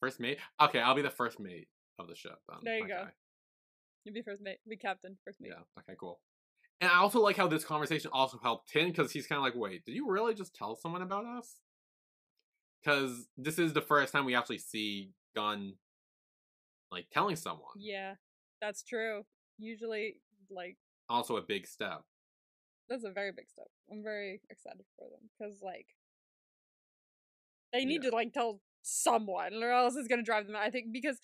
[SPEAKER 1] First mate. Okay, I'll be the first mate of the ship. Then.
[SPEAKER 2] There you go. You'll be first mate. Be captain. First mate.
[SPEAKER 1] Yeah. Okay. Cool. And I also like how this conversation also helped Tin because he's kind of like, wait, did you really just tell someone about us? Because this is the first time we actually see Gun like telling someone.
[SPEAKER 2] Yeah, that's true. Usually, like
[SPEAKER 1] Also a big step.
[SPEAKER 2] that's a very big step. I'm very excited for them because like they need to like tell someone or else it's gonna drive them out. I think because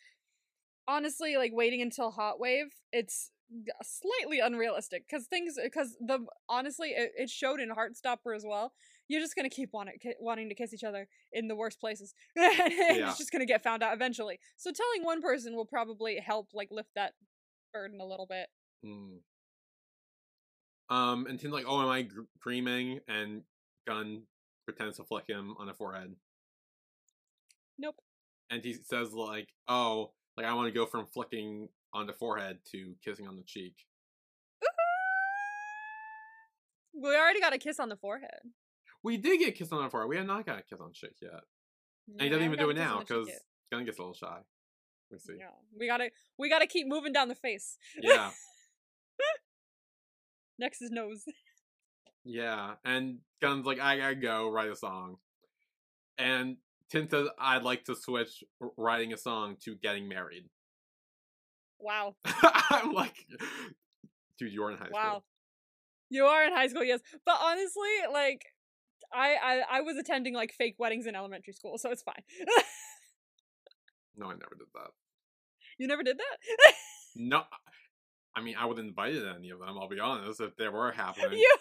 [SPEAKER 2] honestly, like waiting until Hot Wave, it's slightly unrealistic because things because the honestly it, it showed in Heartstopper as well. You're just gonna keep wanting wanting to kiss each other in the worst places. and
[SPEAKER 1] Yeah.
[SPEAKER 2] It's just gonna get found out eventually. So telling one person will probably help like lift that burden a little bit.
[SPEAKER 1] Hmm. Um, and Tin's like, oh, am I gr- dreaming? And Gun pretends to flick him on the forehead.
[SPEAKER 2] Nope.
[SPEAKER 1] And he says like, oh, like I want to go from flicking on the forehead to kissing on the cheek.
[SPEAKER 2] We already got a kiss on the forehead.
[SPEAKER 1] We did get kissed on the forehead. We have not got a kiss on cheek yet. And he doesn't even do it now
[SPEAKER 2] on the cheek
[SPEAKER 1] because. Gun gets a little shy. We see.
[SPEAKER 2] Yeah, we gotta we gotta keep moving down the face.
[SPEAKER 1] Yeah,
[SPEAKER 2] Next is nose.
[SPEAKER 1] yeah. And Gun's like, I gotta go write a song. And Tin says, I'd like to switch writing a song to getting married.
[SPEAKER 2] Wow,
[SPEAKER 1] I'm like, dude, you're in high
[SPEAKER 2] wow.
[SPEAKER 1] school. Wow.
[SPEAKER 2] You are in high school, yes, but honestly, like, I I I was attending like fake weddings in elementary school, so it's fine.
[SPEAKER 1] No, I never did that.
[SPEAKER 2] you never did that.
[SPEAKER 1] No, I mean, I wouldn't invited any of them. I'll be honest, if they were happening.
[SPEAKER 2] you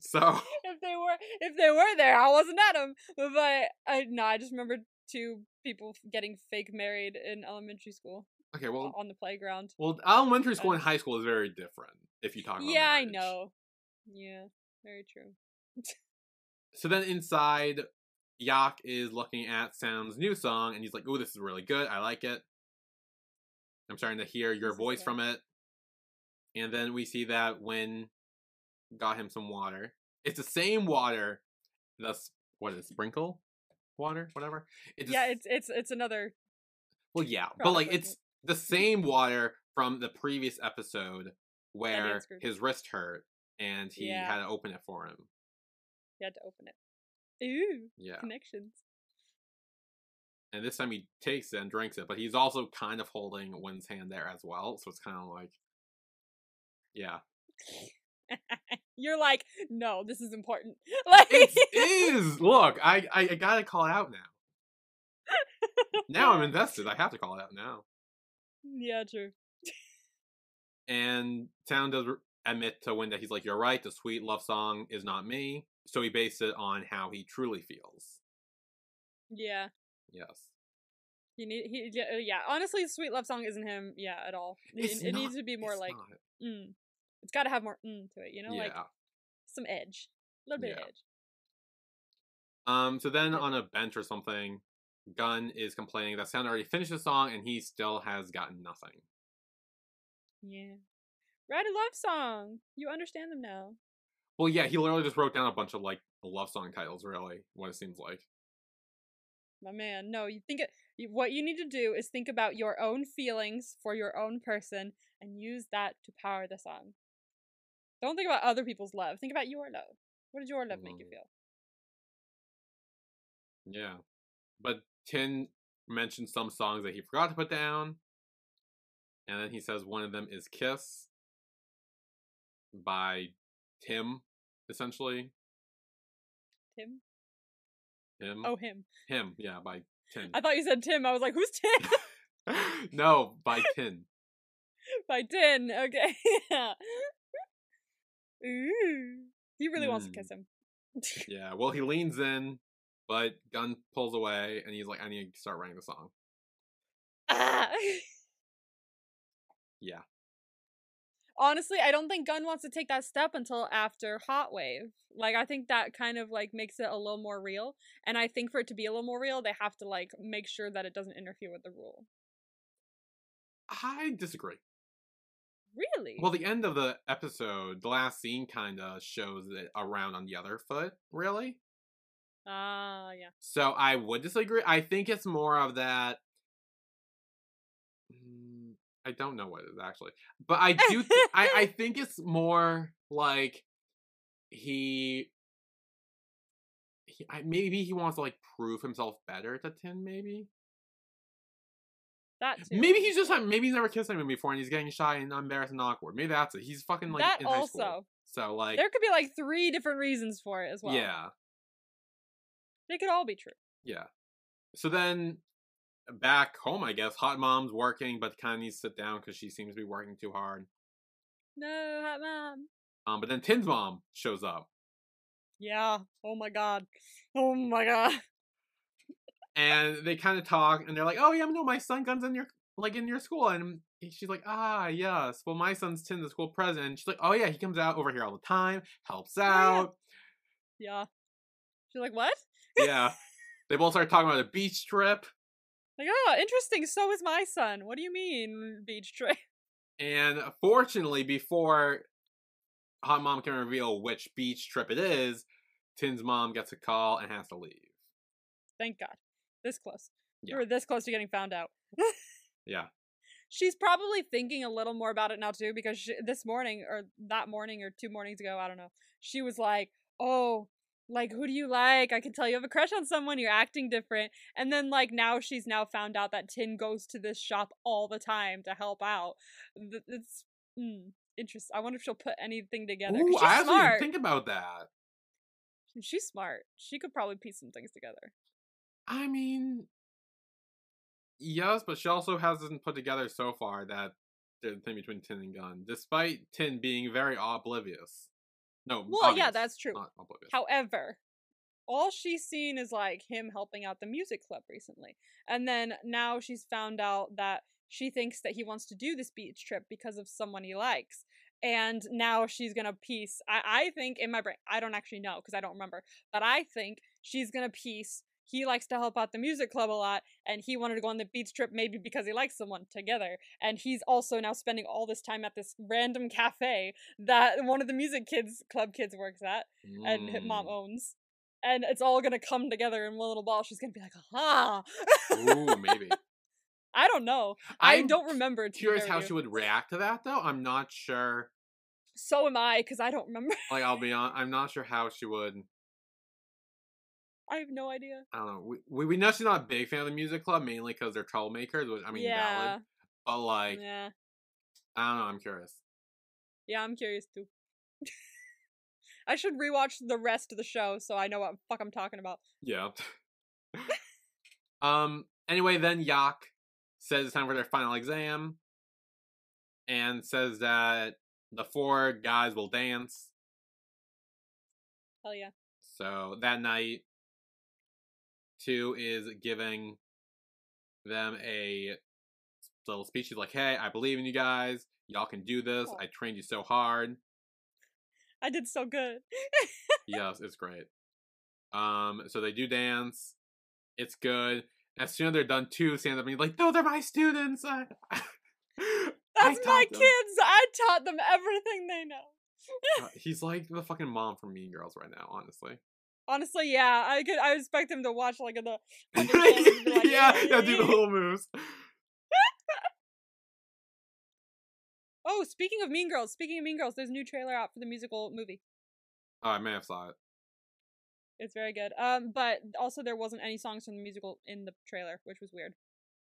[SPEAKER 1] So
[SPEAKER 2] if they were if they were there, I wasn't at them. But I no, I just remember two people getting fake married in elementary school
[SPEAKER 1] okay, well,
[SPEAKER 2] on the playground.
[SPEAKER 1] well, elementary school and high school is very different. If you talk about it.
[SPEAKER 2] Yeah, I know. Yeah, very true.
[SPEAKER 1] So then inside, Yak is looking at Sam's new song, and he's like, "Oh, this is really good. I like it. I'm starting to hear your voice from it." And then we see that Win got him some water. It's the same water. That's what is it, sprinkle water, whatever. It's
[SPEAKER 2] yeah, it's it's it's another
[SPEAKER 1] Well, yeah, but like it's the mm-hmm. same water from the previous episode where his wrist hurt and he
[SPEAKER 2] Yeah.
[SPEAKER 1] had to open it for him.
[SPEAKER 2] You had to open it. Ooh,
[SPEAKER 1] Yeah.
[SPEAKER 2] connections.
[SPEAKER 1] And this time he takes it and drinks it, but he's also kind of holding Win's hand there as well, so it's kind of like Yeah.
[SPEAKER 2] You're like, no, this is important. Like,
[SPEAKER 1] It is. Look, I, I I got to call it out now. Now I'm invested. I have to call it out now.
[SPEAKER 2] yeah, true.
[SPEAKER 1] And Town does admit to Win that he's like, "You're right. The sweet love song is not me." So he based it on how he truly feels.
[SPEAKER 2] Yeah,
[SPEAKER 1] Yes.
[SPEAKER 2] he need he yeah, uh, yeah. Honestly, sweet love song isn't him. Yeah, at all. It, it needs to be more like
[SPEAKER 1] not.
[SPEAKER 2] mm. It's got to have more mm to it. You know,
[SPEAKER 1] yeah.
[SPEAKER 2] like some edge, a little bit
[SPEAKER 1] Yeah.
[SPEAKER 2] of edge.
[SPEAKER 1] Um. So then on a bench or something, Gun is complaining that Sound already finished the song and he still has gotten nothing.
[SPEAKER 2] Yeah. Write a love song. You understand them now.
[SPEAKER 1] Well, yeah, he literally just wrote down a bunch of like love song titles. Really, what it seems like.
[SPEAKER 2] My man, no, you think it what you need to do is think about your own feelings for your own person and use that to power the song. Don't think about other people's love. Think about your love. What did your love make you
[SPEAKER 1] Mhm.
[SPEAKER 2] feel?
[SPEAKER 1] Yeah, but Tin mentioned some songs that he forgot to put down, and then he says one of them is "Kiss" by Tim, essentially.
[SPEAKER 2] Tim?
[SPEAKER 1] Him.
[SPEAKER 2] Oh, him.
[SPEAKER 1] him. Yeah, by Tin.
[SPEAKER 2] I thought you said Tim. I was like, who's Tim?
[SPEAKER 1] no, by Tin.
[SPEAKER 2] By Tin. Okay. Ooh. He really wants to
[SPEAKER 1] Mm.
[SPEAKER 2] kiss him.
[SPEAKER 1] Yeah. Well, he leans in, but Gun pulls away, and he's like, "I need to start writing the song."
[SPEAKER 2] ah!
[SPEAKER 1] Yeah.
[SPEAKER 2] Honestly, I don't think Gun wants to take that step until after Hot Wave. Like I think that kind of like makes it a little more real. And I think for it to be a little more real, they have to like make sure that it doesn't interfere with the rule.
[SPEAKER 1] I disagree.
[SPEAKER 2] Really?
[SPEAKER 1] Well, the end of the episode, the last scene kind of shows it around on the other foot, really.
[SPEAKER 2] Ah, uh, yeah.
[SPEAKER 1] So I would disagree. I think it's more of that. I don't know what it is actually, but I do. Th- I I think it's more like he. He, I, maybe he wants to like prove himself better to Tin. Maybe
[SPEAKER 2] that too.
[SPEAKER 1] Maybe he's just maybe he's never kissed anyone before and he's getting shy and embarrassed and awkward. Maybe that's it. He's fucking like
[SPEAKER 2] that
[SPEAKER 1] in high
[SPEAKER 2] also.
[SPEAKER 1] school. So like
[SPEAKER 2] there could be like three different reasons for it as well.
[SPEAKER 1] Yeah.
[SPEAKER 2] They could all be true.
[SPEAKER 1] Yeah. So then back home, I guess, Hot Mom's working, but kind of needs to sit down because she seems to be working too hard.
[SPEAKER 2] No, Hot Mom.
[SPEAKER 1] Um, but then Tin's mom shows up.
[SPEAKER 2] Yeah. Oh my god. Oh my god.
[SPEAKER 1] and they kind of talk, and they're like, "Oh yeah, no, my son comes in your like in your school," and she's like, "Ah, yes. Well, my son's Tin, the school president." She's like, "Oh yeah, he comes out over here all the time, helps out."
[SPEAKER 2] Yeah. She's like, "What?"
[SPEAKER 1] yeah. They both start talking about a beach trip.
[SPEAKER 2] Like, oh, interesting. So is my son. What do you mean, beach trip?
[SPEAKER 1] And uh, fortunately, before Hot Mom can reveal which beach trip it is, Tin's mom gets a call and has to leave.
[SPEAKER 2] Thank God. This close.
[SPEAKER 1] Yeah.
[SPEAKER 2] We were this close to getting found out.
[SPEAKER 1] yeah.
[SPEAKER 2] She's probably thinking a little more about it now too, because she, this morning or that morning or two mornings ago, I don't know. She was like, "Oh, like who do you like? I can tell you have a crush on someone. You're acting different." And then like now she's now found out that Tin goes to this shop all the time to help out. It's mm, interesting. I wonder if she'll put anything together.
[SPEAKER 1] Ooh, I
[SPEAKER 2] smart.
[SPEAKER 1] didn't think about that.
[SPEAKER 2] She's smart. She could probably piece some things together.
[SPEAKER 1] I mean, yes, but she also hasn't put together so far that the thing between Tin and gun despite Tin being very oblivious. No,
[SPEAKER 2] well,
[SPEAKER 1] obvious,
[SPEAKER 2] yeah, that's true. However, all she's seen is like him helping out the music club recently, and then now she's found out that she thinks that he wants to do this beach trip because of someone he likes. And now she's gonna piece. I, I think in my brain, I don't actually know because I don't remember, but I think she's gonna piece he likes to help out the music club a lot and he wanted to go on the beach trip maybe because he likes someone together and he's also now spending all this time at this random cafe that one of the music kids club kids works at mm. and his mom owns and it's all gonna come together in one little ball. She's gonna be like aha
[SPEAKER 1] ooh maybe.
[SPEAKER 2] I don't know. I'm I do not remember
[SPEAKER 1] curious how she would react to that though. I'm not sure
[SPEAKER 2] so am i because i don't remember.
[SPEAKER 1] Like i'll be on i'm not sure how she would
[SPEAKER 2] I have no idea.
[SPEAKER 1] I don't know. We we, know she's not a big fan of the music club mainly because they're troublemakers, which I mean, yeah. valid. But like, yeah. I don't know. I'm curious.
[SPEAKER 2] Yeah, I'm curious too. I should rewatch the rest of the show so I know what fuck I'm talking about.
[SPEAKER 1] Yeah. um. Anyway, then Yak says it's time for their final exam, and says that the four guys will dance.
[SPEAKER 2] Hell yeah.
[SPEAKER 1] So that night, Two is giving them a little speech. He's like, "Hey, I believe in you guys. Y'all can do this. I trained you so hard.
[SPEAKER 2] I did so good."
[SPEAKER 1] yes, it's great. Um, so they do dance. It's good. As soon as they're done, two stands up and he's like, "No, they're my students. I,
[SPEAKER 2] That's my them. kids. I taught them everything they know."
[SPEAKER 1] uh, he's like the fucking mom from Mean Girls right now, honestly.
[SPEAKER 2] Honestly, yeah, I could. I expect him to watch like the.
[SPEAKER 1] Like, yeah, yeah, do the whole moves.
[SPEAKER 2] oh, speaking of Mean Girls, speaking of Mean Girls, there's a new trailer out for the musical movie.
[SPEAKER 1] Oh, I may have saw it.
[SPEAKER 2] It's very good. Um, but also there wasn't any songs from the musical in the trailer, which was weird.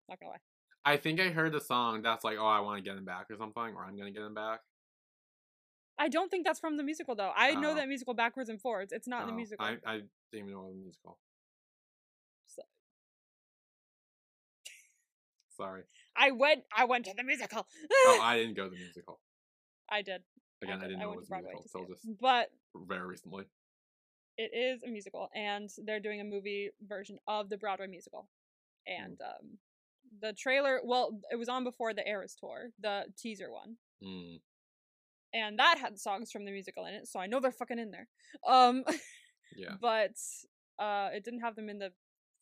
[SPEAKER 2] Not gonna lie.
[SPEAKER 1] I think I heard the song that's like, "Oh, I want to get him back" or something, or "I'm gonna get him back."
[SPEAKER 2] I don't think that's from the musical though. I know that musical backwards and forwards. It's not in the musical.
[SPEAKER 1] I, I didn't even know it was a musical. So. Sorry.
[SPEAKER 2] I went. I went to the musical.
[SPEAKER 1] oh, I didn't go to the musical.
[SPEAKER 2] I did.
[SPEAKER 1] Again, I, did. Didn't know it was a musical until just
[SPEAKER 2] but
[SPEAKER 1] very recently.
[SPEAKER 2] It is a musical, and they're doing a movie version of the Broadway musical, and mm. um, The trailer, well, it was on before the Eras tour, the teaser one,
[SPEAKER 1] Mm.
[SPEAKER 2] And that had songs from the musical in it, so I know they're fucking in there. Um,
[SPEAKER 1] Yeah.
[SPEAKER 2] but uh, it didn't have them in the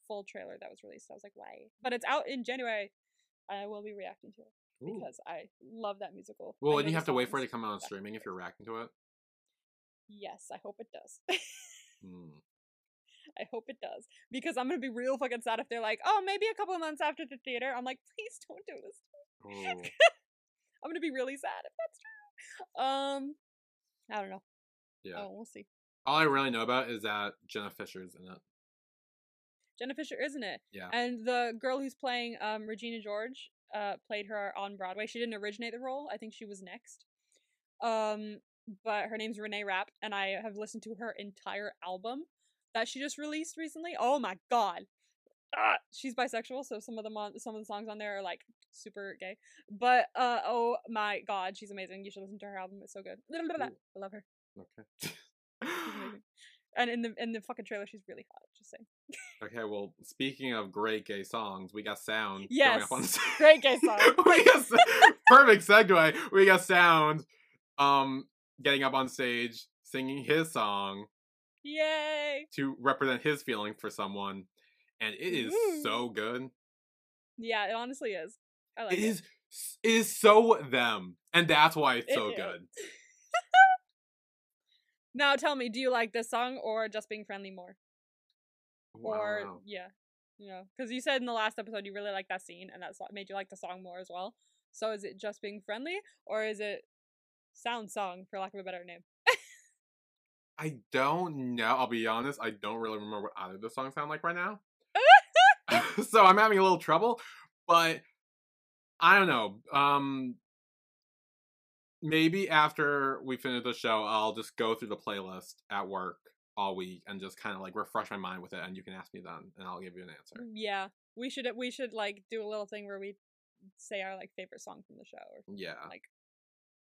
[SPEAKER 2] full trailer that was released. I was like, why? But it's out in January. I will be reacting to it
[SPEAKER 1] Ooh.
[SPEAKER 2] because I love that musical.
[SPEAKER 1] Well, and you have to wait for it to come out on streaming if you're reacting to it.
[SPEAKER 2] Yes, I hope it does.
[SPEAKER 1] Mm.
[SPEAKER 2] I hope it does because I'm gonna be real fucking sad if they're like, oh, maybe a couple of months after the theater. I'm like, please don't do this.
[SPEAKER 1] Oh.
[SPEAKER 2] I'm gonna be really sad if that's true. Um, I don't know.
[SPEAKER 1] Yeah.
[SPEAKER 2] Oh, we'll see.
[SPEAKER 1] All I really know about is that Jenna Fischer's in it.
[SPEAKER 2] Jenna Fischer, isn't it?
[SPEAKER 1] Yeah.
[SPEAKER 2] And the girl who's playing um Regina George uh played her on Broadway. She didn't originate the role. I think she was next. Um, but her name's Renee Rapp, and I have listened to her entire album that she just released recently. Oh my god. Ah, she's bisexual, so some of them on some of the songs on there are like super gay. But uh oh my god, she's amazing. You should listen to her album. It's so good. I love her.
[SPEAKER 1] Okay.
[SPEAKER 2] And in the in the fucking trailer, she's really hot. Just saying.
[SPEAKER 1] okay. Well, speaking of great gay songs, we got sound.
[SPEAKER 2] Yes,
[SPEAKER 1] up on stage.
[SPEAKER 2] great gay song.
[SPEAKER 1] we got perfect segue. We got sound. Um, getting up on stage, singing his song
[SPEAKER 2] Yay!
[SPEAKER 1] to represent his feeling for someone, and it is so good.
[SPEAKER 2] Yeah, it honestly is. I like
[SPEAKER 1] It
[SPEAKER 2] it.
[SPEAKER 1] is it is so them, and that's why it's
[SPEAKER 2] It
[SPEAKER 1] so
[SPEAKER 2] is.
[SPEAKER 1] good.
[SPEAKER 2] Now tell me, do you like this song or just being friendly more?
[SPEAKER 1] Ooh,
[SPEAKER 2] or yeah, you know, because you said in the last episode you really liked that scene and that made you like the song more as well. So is it just being friendly or is it sound song for lack of a better name?
[SPEAKER 1] I don't know. I'll be honest. I don't really remember what either of the songs sound like right now. so I'm having a little trouble, but I don't know. Um, maybe after we finish the show, I'll just go through the playlist at work all week and just kind of like refresh my mind with it, and you can ask me then, and I'll give you an answer.
[SPEAKER 2] Yeah, we should we should like do a little thing where we say our like favorite song from the show or
[SPEAKER 1] Yeah,
[SPEAKER 2] like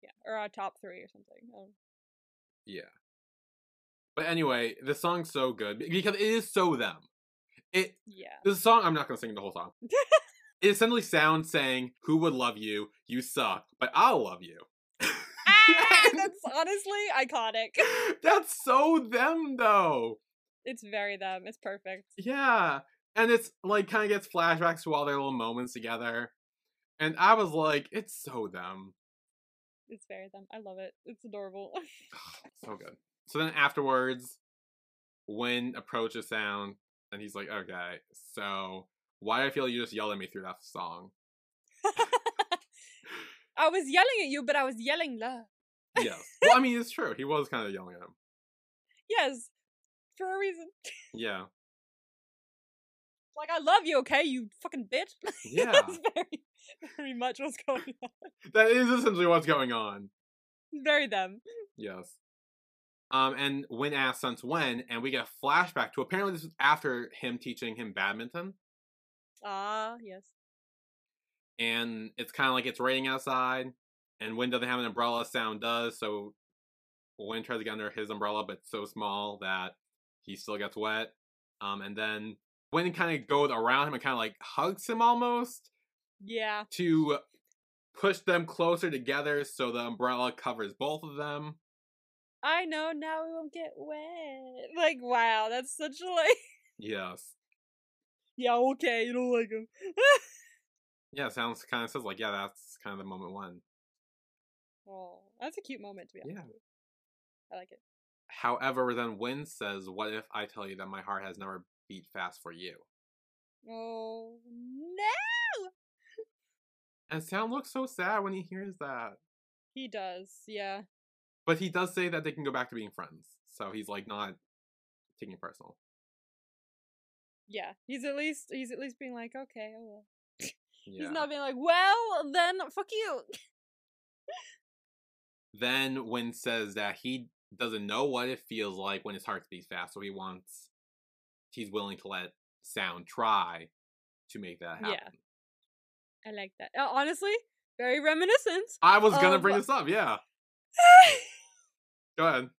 [SPEAKER 2] yeah, or our top three or something. Um,
[SPEAKER 1] yeah. But anyway, the song's so good because it is so them. It
[SPEAKER 2] yeah.
[SPEAKER 1] the song. I'm not gonna sing the whole song. it essentially sounds saying, "Who would love you? You suck, but I'll love you."
[SPEAKER 2] ah, that's honestly iconic.
[SPEAKER 1] That's so them though.
[SPEAKER 2] It's very them. It's perfect.
[SPEAKER 1] Yeah. And it's like kind of gets flashbacks to all their little moments together. And I was like, it's so them.
[SPEAKER 2] It's very them. I love it. It's adorable.
[SPEAKER 1] so good. So then afterwards, Win approaches Sound and he's like, okay, so why I feel you just yelled at me through that song?
[SPEAKER 2] I was yelling at you, but I was yelling love.
[SPEAKER 1] Yes. well, I mean, it's true. He was kind of yelling at him.
[SPEAKER 2] Yes, for a reason.
[SPEAKER 1] Yeah.
[SPEAKER 2] Like I love you, okay, you fucking bitch.
[SPEAKER 1] Yeah.
[SPEAKER 2] That's very, very much what's going on.
[SPEAKER 1] that is essentially what's going on.
[SPEAKER 2] Very them.
[SPEAKER 1] Yes. Um, and when asked since when, and we get a flashback to apparently this was after him teaching him badminton.
[SPEAKER 2] Ah, yes.
[SPEAKER 1] and it's kind of like it's raining outside, and Win doesn't have an umbrella. Sound does, so Win tries to get under his umbrella, but it's so small that he still gets wet. Um, and then Win kind of goes around him and kind of like hugs him almost
[SPEAKER 2] Yeah.
[SPEAKER 1] to push them closer together, so the umbrella covers both of them.
[SPEAKER 2] I know now we won't get wet. Like, wow, that's such a like
[SPEAKER 1] Yes,
[SPEAKER 2] Yeah, okay, you don't like him.
[SPEAKER 1] yeah. Sounds kind of says like, yeah, that's kind of the moment one.
[SPEAKER 2] oh, that's a cute moment to be honest.
[SPEAKER 1] Yeah.
[SPEAKER 2] I like it.
[SPEAKER 1] However, then Win says, "What if I tell you that my heart has never beat fast for you?"
[SPEAKER 2] Oh no!
[SPEAKER 1] And Sound looks so sad when he hears that.
[SPEAKER 2] He does, yeah.
[SPEAKER 1] But he does say that they can go back to being friends. So he's like not taking it personal.
[SPEAKER 2] Yeah. He's at least he's at least being like, okay, oh well.
[SPEAKER 1] Yeah.
[SPEAKER 2] He's not being like, well, then fuck you.
[SPEAKER 1] Then Win says that he doesn't know what it feels like when his heart beats fast, so he wants he's willing to let Sound try to make that happen.
[SPEAKER 2] Yeah. I like that. Uh, honestly, very reminiscent.
[SPEAKER 1] I was gonna
[SPEAKER 2] Of-
[SPEAKER 1] bring this up, yeah. Go ahead.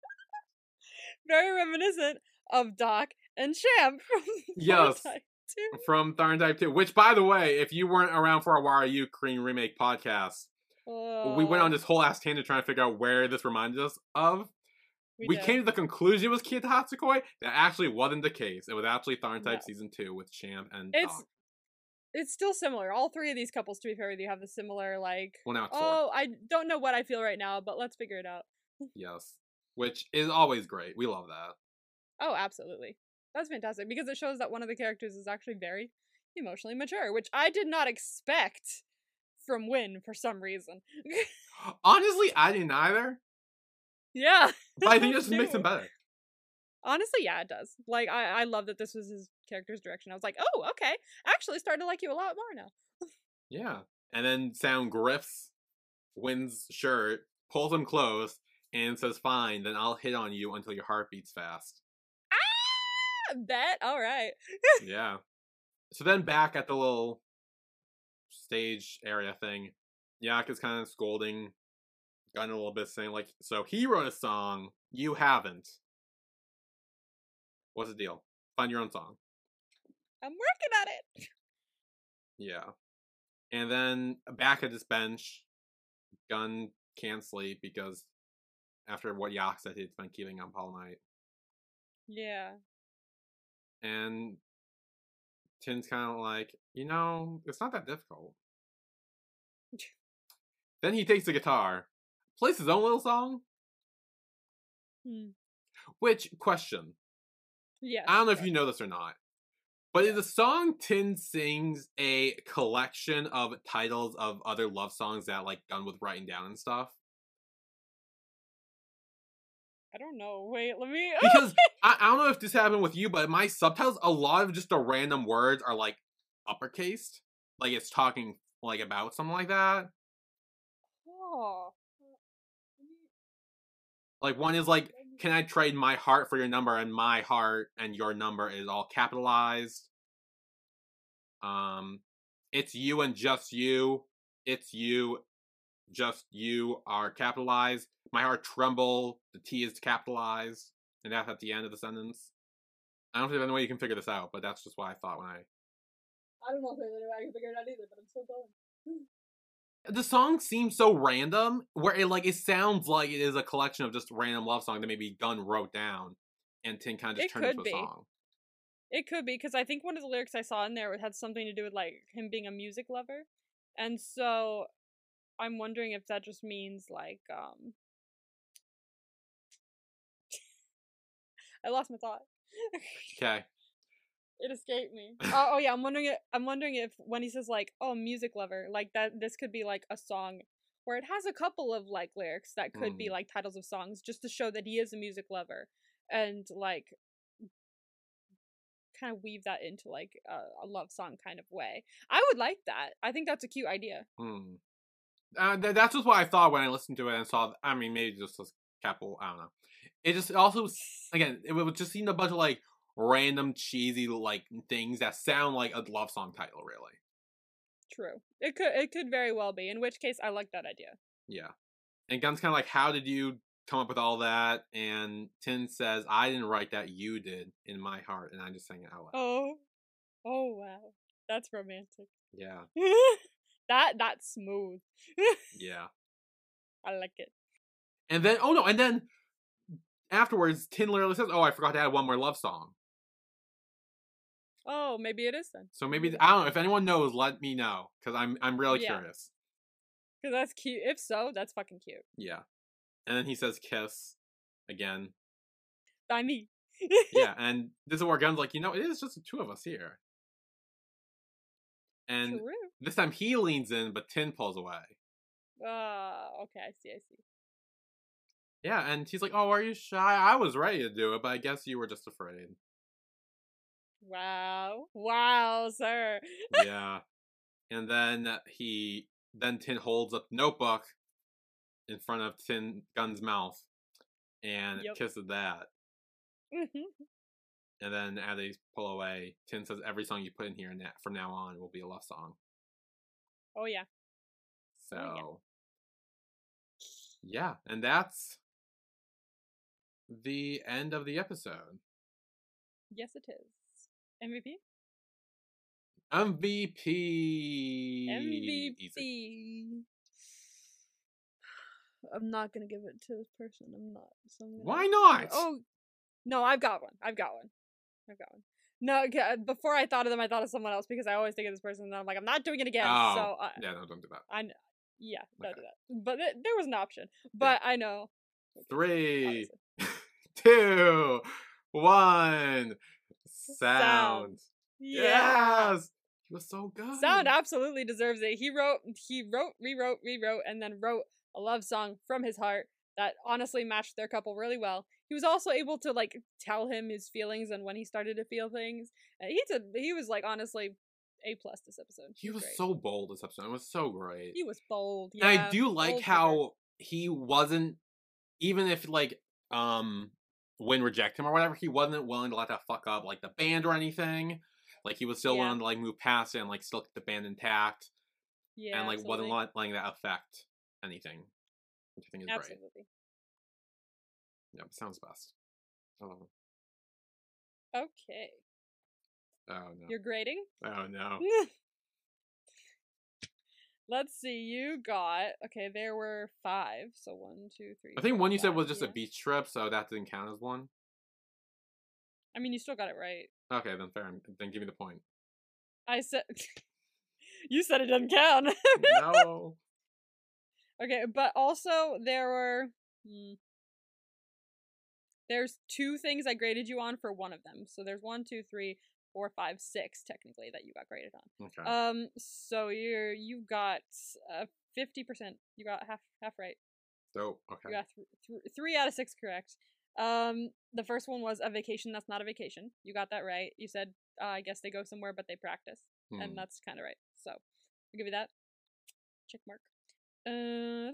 [SPEAKER 2] very reminiscent of Doc and Champ from
[SPEAKER 1] Yes.
[SPEAKER 2] 2.
[SPEAKER 1] from Tharn Type 2. Which, by the way, if you weren't around for our Why Are You Korean remake podcast, we went on
[SPEAKER 2] Oh,
[SPEAKER 1] this whole ass tangent trying to figure out where this reminded us of. We,
[SPEAKER 2] did.
[SPEAKER 1] came to the conclusion it was Kieta Hatsukoi. That actually wasn't the case. It was actually Tharn Type
[SPEAKER 2] No.
[SPEAKER 1] Season 2 with Champ and
[SPEAKER 2] It's
[SPEAKER 1] Doc.
[SPEAKER 2] it's still similar. All three of these couples, to be fair with you, have the similar like.
[SPEAKER 1] Well, now it's four.
[SPEAKER 2] Oh, I don't know what I feel right now, but let's figure it out.
[SPEAKER 1] Yes. Which is always great. We love that.
[SPEAKER 2] Oh, absolutely. That's fantastic because it shows that one of the characters is actually very emotionally mature, which I did not expect from Win for some reason.
[SPEAKER 1] Honestly, I didn't either.
[SPEAKER 2] yeah.
[SPEAKER 1] But I think it just makes him better.
[SPEAKER 2] Honestly, yeah, it does. Like I, I love that this was his character's direction. I was like, oh, okay. Actually starting to like you a lot more now.
[SPEAKER 1] Yeah. And then Sound grips Win's shirt, pulls him close, and says, Fine, then I'll hit on you until your heart beats fast.
[SPEAKER 2] Ah, bet. All right.
[SPEAKER 1] yeah. So then back at the little stage area thing, Yak is kind of scolding Gun a little bit, saying, like, so he wrote a song, you haven't. What's the deal? Find your own song.
[SPEAKER 2] I'm working on it.
[SPEAKER 1] Yeah. And then back at this bench, Gun can't sleep because after what said, he'd been keeping up all night.
[SPEAKER 2] Yeah.
[SPEAKER 1] And Tin's kind of like, you know, it's not that difficult. then he takes the guitar, plays his own little song.
[SPEAKER 2] Hmm.
[SPEAKER 1] Which, question,
[SPEAKER 2] Yeah.
[SPEAKER 1] I don't know if you know this or not, but is the song Tin sings a collection of titles of other love songs that like Gun was writing down and stuff?
[SPEAKER 2] I don't know. Wait, let me.
[SPEAKER 1] Because I, I don't know if this happened with you, but my subtitles, a lot of just the random words are like uppercased, like it's talking like about something like that.
[SPEAKER 2] oh.
[SPEAKER 1] Like one is like, "Can I trade my heart for your number?" and my heart and your number is all capitalized. Um, it's you and just you. It's you, just you are capitalized. My heart tremble. The T is capitalized, and that's at the end of the sentence. I don't think there's any way you can figure this out, but that's just what I thought when I.
[SPEAKER 2] I don't know if there's any way I can figure it out either, but I'm still going.
[SPEAKER 1] The song seems so random, where it like it sounds like it is a collection of just random love songs that maybe Gun wrote down, and Tin kind of just
[SPEAKER 2] It
[SPEAKER 1] turned into a
[SPEAKER 2] be.
[SPEAKER 1] song.
[SPEAKER 2] It could be because I think one of the lyrics I saw in there had something to do with like him being a music lover, and so I'm wondering if that just means like um. I lost my thought.
[SPEAKER 1] Okay.
[SPEAKER 2] it escaped me. oh, oh yeah, I'm wondering. It, I'm wondering if when he says like, "Oh, music lover," like that, this could be like a song where it has a couple of like lyrics that could be
[SPEAKER 1] Mm.
[SPEAKER 2] like titles of songs, just to show that he is a music lover, and like kind of weave that into like a, a love song kind of way. I would like that. I think that's a cute idea.
[SPEAKER 1] Hmm. Uh, th- that's just what I thought when I listened to it and saw. I mean, maybe just a couple. I don't know. It just also again, it would just seem a bunch of like random cheesy like things that sound like a love song title. Really.
[SPEAKER 2] True. It could. It could very well be. In which case, I like that idea.
[SPEAKER 1] Yeah. And Gun's kind of like, how did you come up with all that? And Tin says, I didn't write that. You did in my heart, and I just sang it out loud.
[SPEAKER 2] Oh. Oh wow. That's romantic.
[SPEAKER 1] Yeah.
[SPEAKER 2] that that's smooth.
[SPEAKER 1] Yeah.
[SPEAKER 2] I like it.
[SPEAKER 1] And then, oh no, and then afterwards, Tin literally says, "Oh, I forgot to add one more love song."
[SPEAKER 2] Oh, maybe it is then.
[SPEAKER 1] So maybe I don't know if anyone knows. Let me know because I'm I'm really
[SPEAKER 2] Yeah.
[SPEAKER 1] curious.
[SPEAKER 2] Cause that's cute. If so, that's fucking cute.
[SPEAKER 1] Yeah. And then he says, "Kiss," again.
[SPEAKER 2] By me.
[SPEAKER 1] Yeah, and this is where Gun's like, you know, it is just the two of us here. And
[SPEAKER 2] True.
[SPEAKER 1] this time he leans in, but Tin pulls away.
[SPEAKER 2] Uh, okay, I see, I see.
[SPEAKER 1] Yeah, and he's like, "Oh, are you shy? I was ready to do it, but I guess you were just afraid."
[SPEAKER 2] Wow. Wow, sir.
[SPEAKER 1] yeah. And then he then Tin holds up the notebook in front of Tin Gun's mouth and
[SPEAKER 2] Yep.
[SPEAKER 1] kisses that. And then as they pull away, Tin says every song you put in here na- from now on will be a love song.
[SPEAKER 2] oh yeah.
[SPEAKER 1] Oh, so
[SPEAKER 2] Oh,
[SPEAKER 1] yeah, and that's the end of the episode.
[SPEAKER 2] Yes, it is. MVP.
[SPEAKER 1] MVP. Easy.
[SPEAKER 2] MVP. I'm not gonna give it to this person. I'm not. So I'm
[SPEAKER 1] Why not?
[SPEAKER 2] Oh, no, I've got one. I've got one. I've got one. No, uh, before I thought of them, I thought of someone else because I always think of this person, and I'm like, I'm not doing it again.
[SPEAKER 1] Oh,
[SPEAKER 2] so, uh,
[SPEAKER 1] yeah, no, don't do that.
[SPEAKER 2] I yeah, don't
[SPEAKER 1] Okay.
[SPEAKER 2] do that. But th- there was an option. But I know.
[SPEAKER 1] Three,
[SPEAKER 2] obviously.
[SPEAKER 1] Two, one. Sound.
[SPEAKER 2] Sound. Yeah.
[SPEAKER 1] Yes. He was so good.
[SPEAKER 2] Sound absolutely deserves it. He wrote, he wrote, rewrote, rewrote, and then wrote a love song from his heart that honestly matched their couple really well. He was also able to like tell him his feelings and when he started to feel things. And he did, he was like honestly a plus this episode.
[SPEAKER 1] He was
[SPEAKER 2] great.
[SPEAKER 1] so bold this episode. It was so great.
[SPEAKER 2] he was bold.
[SPEAKER 1] and I do like how he wasn't even if like um Win reject him or whatever, he wasn't willing to let that fuck up like the band or anything. Like he was still
[SPEAKER 2] Yeah.
[SPEAKER 1] willing to like move past it and like still keep the band intact
[SPEAKER 2] yeah,
[SPEAKER 1] and like wasn't letting that affect anything. Which I think is great.
[SPEAKER 2] absolutely.
[SPEAKER 1] Yeah, sounds best. Oh,
[SPEAKER 2] Okay,
[SPEAKER 1] oh no.
[SPEAKER 2] you're grading.
[SPEAKER 1] Oh no.
[SPEAKER 2] Let's see. You got okay. There were five. So one, two, three.
[SPEAKER 1] I think one you said was just
[SPEAKER 2] yeah.
[SPEAKER 1] a beach trip, so that didn't count as one.
[SPEAKER 2] I mean, you still got it right.
[SPEAKER 1] Okay, then fair. Then give me the point.
[SPEAKER 2] I said. you said it doesn't count.
[SPEAKER 1] no.
[SPEAKER 2] okay, but also there were. hmm. There's two things I graded you on for one of them. So there's one, two, three, four, five, six technically that you got graded on.
[SPEAKER 1] Okay.
[SPEAKER 2] Um, so you're you got uh fifty percent. You got half half right.
[SPEAKER 1] Dope. Okay.
[SPEAKER 2] You got th- th- three out of six correct. Um, the first one was a vacation that's not a vacation. You got that right. You said uh, I guess they go somewhere but they practice,
[SPEAKER 1] Hmm.
[SPEAKER 2] and that's kind of right. So I'll give you that check mark. Uh,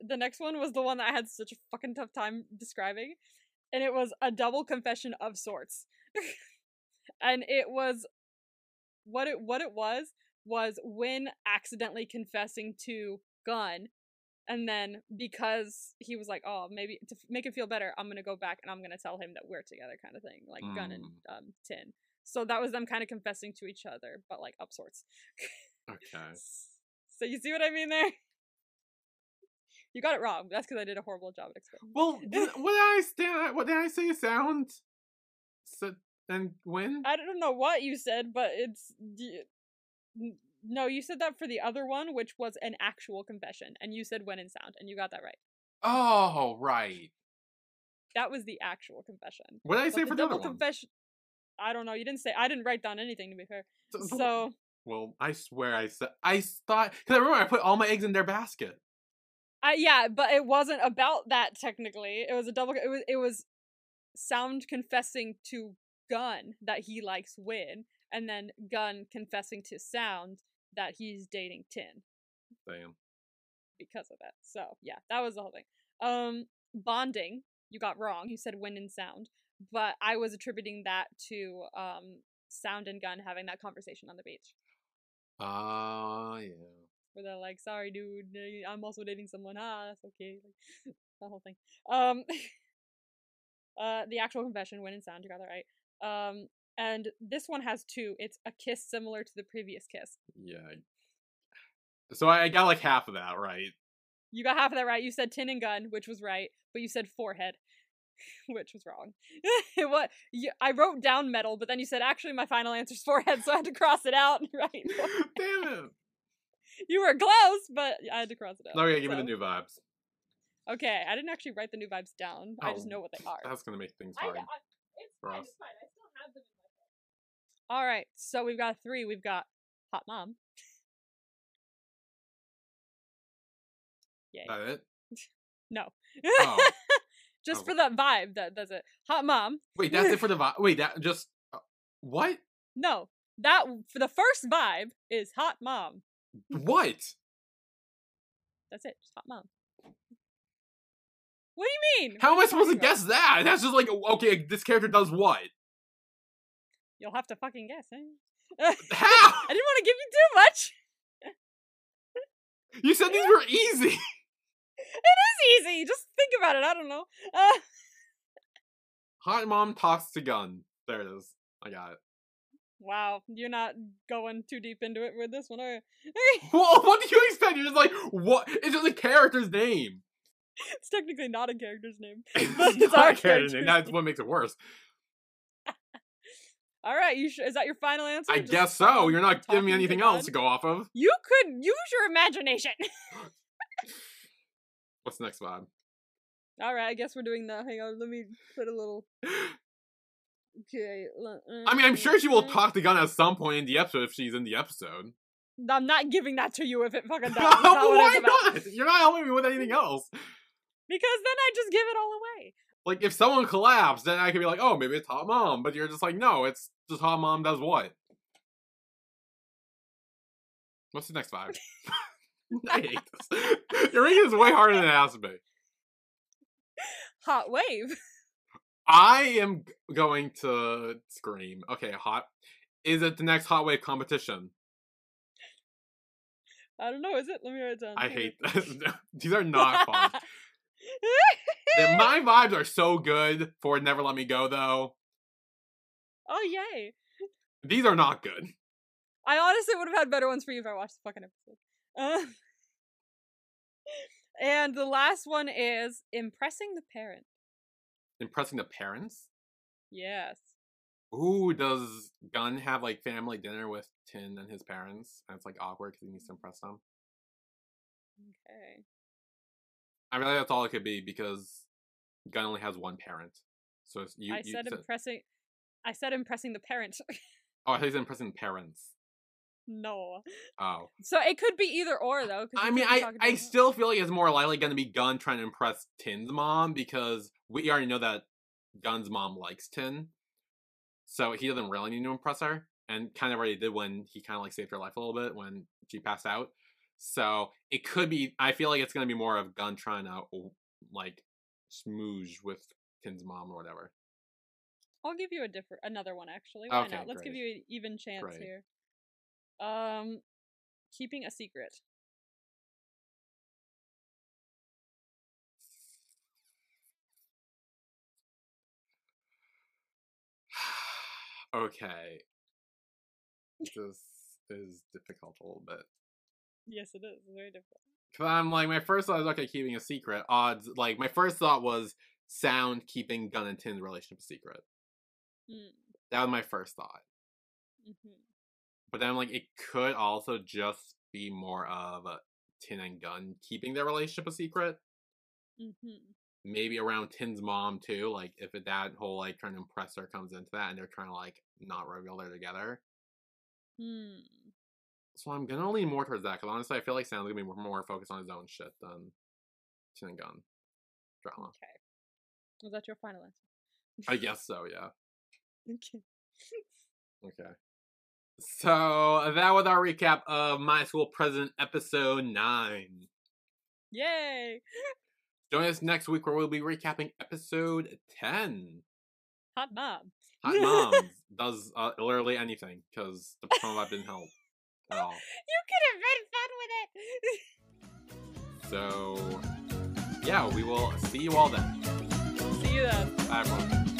[SPEAKER 2] the next one was the one that I had such a fucking tough time describing, and it was a double confession of sorts, and it was what it what it was was when accidentally confessing to Gun and then because he was like, "Oh, maybe to make it feel better, I'm gonna go back and I'm gonna tell him that we're together," kind of thing, like Gun and
[SPEAKER 1] Mm.
[SPEAKER 2] um, Tin. So that was them kind of confessing to each other, but like up sorts.
[SPEAKER 1] Okay.
[SPEAKER 2] So you see what I mean there? You got it wrong. That's because I did a horrible job at explaining.
[SPEAKER 1] Well, what did I stand? What did I say? Sound. So, and when?
[SPEAKER 2] I don't know what you said, but it's no. You said that for the other one, which was an actual confession, and you said Win in sound, and you got that right.
[SPEAKER 1] Oh, right.
[SPEAKER 2] That was the actual confession.
[SPEAKER 1] What did I
[SPEAKER 2] But
[SPEAKER 1] say for the other
[SPEAKER 2] double
[SPEAKER 1] one?
[SPEAKER 2] confession. I don't know. You didn't say. I didn't write down anything to be fair.
[SPEAKER 1] So- so- well, I swear I said I thought because I remember I put all my eggs in their basket.
[SPEAKER 2] I yeah, but it wasn't about that technically. It was a double. It was it was sound confessing to Gun that he likes Win, and then Gun confessing to Sound that he's dating Tin
[SPEAKER 1] Damn.
[SPEAKER 2] because of it. So yeah, that was the whole thing. Um, bonding. You got wrong. You said Win and Sound, but I was attributing that to um Sound and Gun having that conversation on the beach.
[SPEAKER 1] Ah, yeah.
[SPEAKER 2] where they're like, "Sorry, dude, eh, I'm also dating someone." Ah, that's okay. Like, the whole thing. Um, uh, the actual confession, Win in sound, you got that right. Um, and this one has two. It's a kiss similar to the previous kiss.
[SPEAKER 1] Yeah. So I I got like half of that right.
[SPEAKER 2] You got half of that right. You said tin and gun, which was right, but you said forehead, which was wrong. what? You, I wrote down metal, but then you said actually my final answer is forehead, so I had to cross it out. Right?
[SPEAKER 1] Damn it.
[SPEAKER 2] you were close, but I had to cross it out.
[SPEAKER 1] Okay, give me the new vibes.
[SPEAKER 2] Okay, I didn't actually write the new vibes down. I just
[SPEAKER 1] Oh,
[SPEAKER 2] know what they are.
[SPEAKER 1] That's gonna make things hard.
[SPEAKER 2] I, it's
[SPEAKER 1] for
[SPEAKER 2] fine.
[SPEAKER 1] us.
[SPEAKER 2] It's fine. I still have them in my phone. All right, so we've got three. We've got hot mom. Yay!
[SPEAKER 1] That it?
[SPEAKER 2] no,
[SPEAKER 1] Oh.
[SPEAKER 2] just
[SPEAKER 1] Oh.
[SPEAKER 2] for that vibe. That does it. Hot mom.
[SPEAKER 1] Wait, that's it for the vibe. Wait, that just uh, what?
[SPEAKER 2] No, that for the first vibe is hot mom.
[SPEAKER 1] What?
[SPEAKER 2] That's it. Just hot mom. What do you mean?
[SPEAKER 1] How am I supposed to
[SPEAKER 2] about?
[SPEAKER 1] guess that? That's just like okay, this character does what?
[SPEAKER 2] You'll have to fucking guess. Eh? I didn't want to give you too much.
[SPEAKER 1] You said these were easy.
[SPEAKER 2] It's easy. Just think about it. I don't know. Uh,
[SPEAKER 1] Hot mom talks to gun. There it is. I got it.
[SPEAKER 2] Wow, you're not going too deep into it with this one, are you?
[SPEAKER 1] Well, what do you expect? You're just like, what? It's just a character's name.
[SPEAKER 2] it's technically not a character's name.
[SPEAKER 1] It's
[SPEAKER 2] But it's
[SPEAKER 1] not a character's
[SPEAKER 2] character's
[SPEAKER 1] name. That's what makes it worse.
[SPEAKER 2] All right, you sh- is that your final answer?
[SPEAKER 1] I
[SPEAKER 2] Just
[SPEAKER 1] guess so. You're not giving me anything else to go off of.
[SPEAKER 2] You could use your imagination.
[SPEAKER 1] What's next vibe?
[SPEAKER 2] All right, I guess we're doing that. Hang on, let me put a little. Okay.
[SPEAKER 1] I mean, I'm sure she will
[SPEAKER 2] mm,
[SPEAKER 1] talk to Gun at some point in the episode if she's in the episode.
[SPEAKER 2] I'm not giving that to you if it fucking does. It's not what
[SPEAKER 1] Why not? You're not helping me with anything else.
[SPEAKER 2] Because then I just give it all away.
[SPEAKER 1] Like, if someone collapsed, then I could be like, oh, maybe it's Hot Mom. But you're just like, no, it's just Hot Mom does what? What's the next vibe? I hate this. You're making this way harder than it has to be.
[SPEAKER 2] Hot wave.
[SPEAKER 1] I am going to scream. Okay, hot. Is it the next Hot Wave competition?
[SPEAKER 2] I don't know. Is it? Let me write it down.
[SPEAKER 1] I hate this. These are not fun. My vibes are so good for Never Let Me Go, though.
[SPEAKER 2] oh yay!
[SPEAKER 1] These are not good.
[SPEAKER 2] I honestly would have had better ones for you if I watched the fucking episode. Uh, and the last one is impressing the parent.
[SPEAKER 1] Impressing the parents.
[SPEAKER 2] Yes.
[SPEAKER 1] Ooh, does Gun have like family dinner with Tin and his parents? And it's like awkward because he needs to impress them.
[SPEAKER 2] Okay.
[SPEAKER 1] I mean, that's all it could be because Gun only has one parent. So it's you.
[SPEAKER 2] I
[SPEAKER 1] you
[SPEAKER 2] said impressing. I said impressing the parent.
[SPEAKER 1] oh, I thought you said impressing the parents.
[SPEAKER 2] no.
[SPEAKER 1] Oh,
[SPEAKER 2] So it could be either or though.
[SPEAKER 1] I mean, I I still feel like it's more likely going to be Gun trying to impress Tin's mom because we already know that Gun's mom likes Tin, so he doesn't really need to impress her, and kind of already did when he kind of like saved her life a little bit when she passed out. So it could be. I feel like it's going to be more of Gun trying to like smooge with Tin's mom or whatever.
[SPEAKER 2] I'll give you a different another one actually. Why
[SPEAKER 1] Okay,
[SPEAKER 2] not? Let's give you an even chance
[SPEAKER 1] Great.
[SPEAKER 2] here. Um, keeping a secret.
[SPEAKER 1] okay, this is difficult a little bit.
[SPEAKER 2] Yes, it is. It's very difficult.
[SPEAKER 1] Cause I'm like, my first thought is okay, keeping a secret. Odds, like my first thought was Sound keeping Gun and Tin's relationship a secret.
[SPEAKER 2] Mm,
[SPEAKER 1] That was my first thought.
[SPEAKER 2] mhm.
[SPEAKER 1] But then I'm like, it could also just be more of Tin and Gun keeping their relationship a secret.
[SPEAKER 2] Mhm.
[SPEAKER 1] Maybe around Tin's mom too. Like if it, that whole like trying to impress her comes into that, and they're trying to like not reveal they're together.
[SPEAKER 2] Hmm.
[SPEAKER 1] So I'm gonna lean more towards that because honestly, I feel like Sam's gonna be more, more focused on his own shit than Tin and Gun drama.
[SPEAKER 2] Okay. Was that your final answer?
[SPEAKER 1] I guess so. Yeah.
[SPEAKER 2] Okay.
[SPEAKER 1] Okay. So that was our recap of My School President episode 9.
[SPEAKER 2] Yay!
[SPEAKER 1] Join us next week where we'll be recapping episode 10.
[SPEAKER 2] Hot mom.
[SPEAKER 1] Hot mom does uh, literally anything because the promo didn't help
[SPEAKER 2] You could have been fun with it.
[SPEAKER 1] So, yeah, we will see you all then.
[SPEAKER 2] See you then.
[SPEAKER 1] Bye, everyone.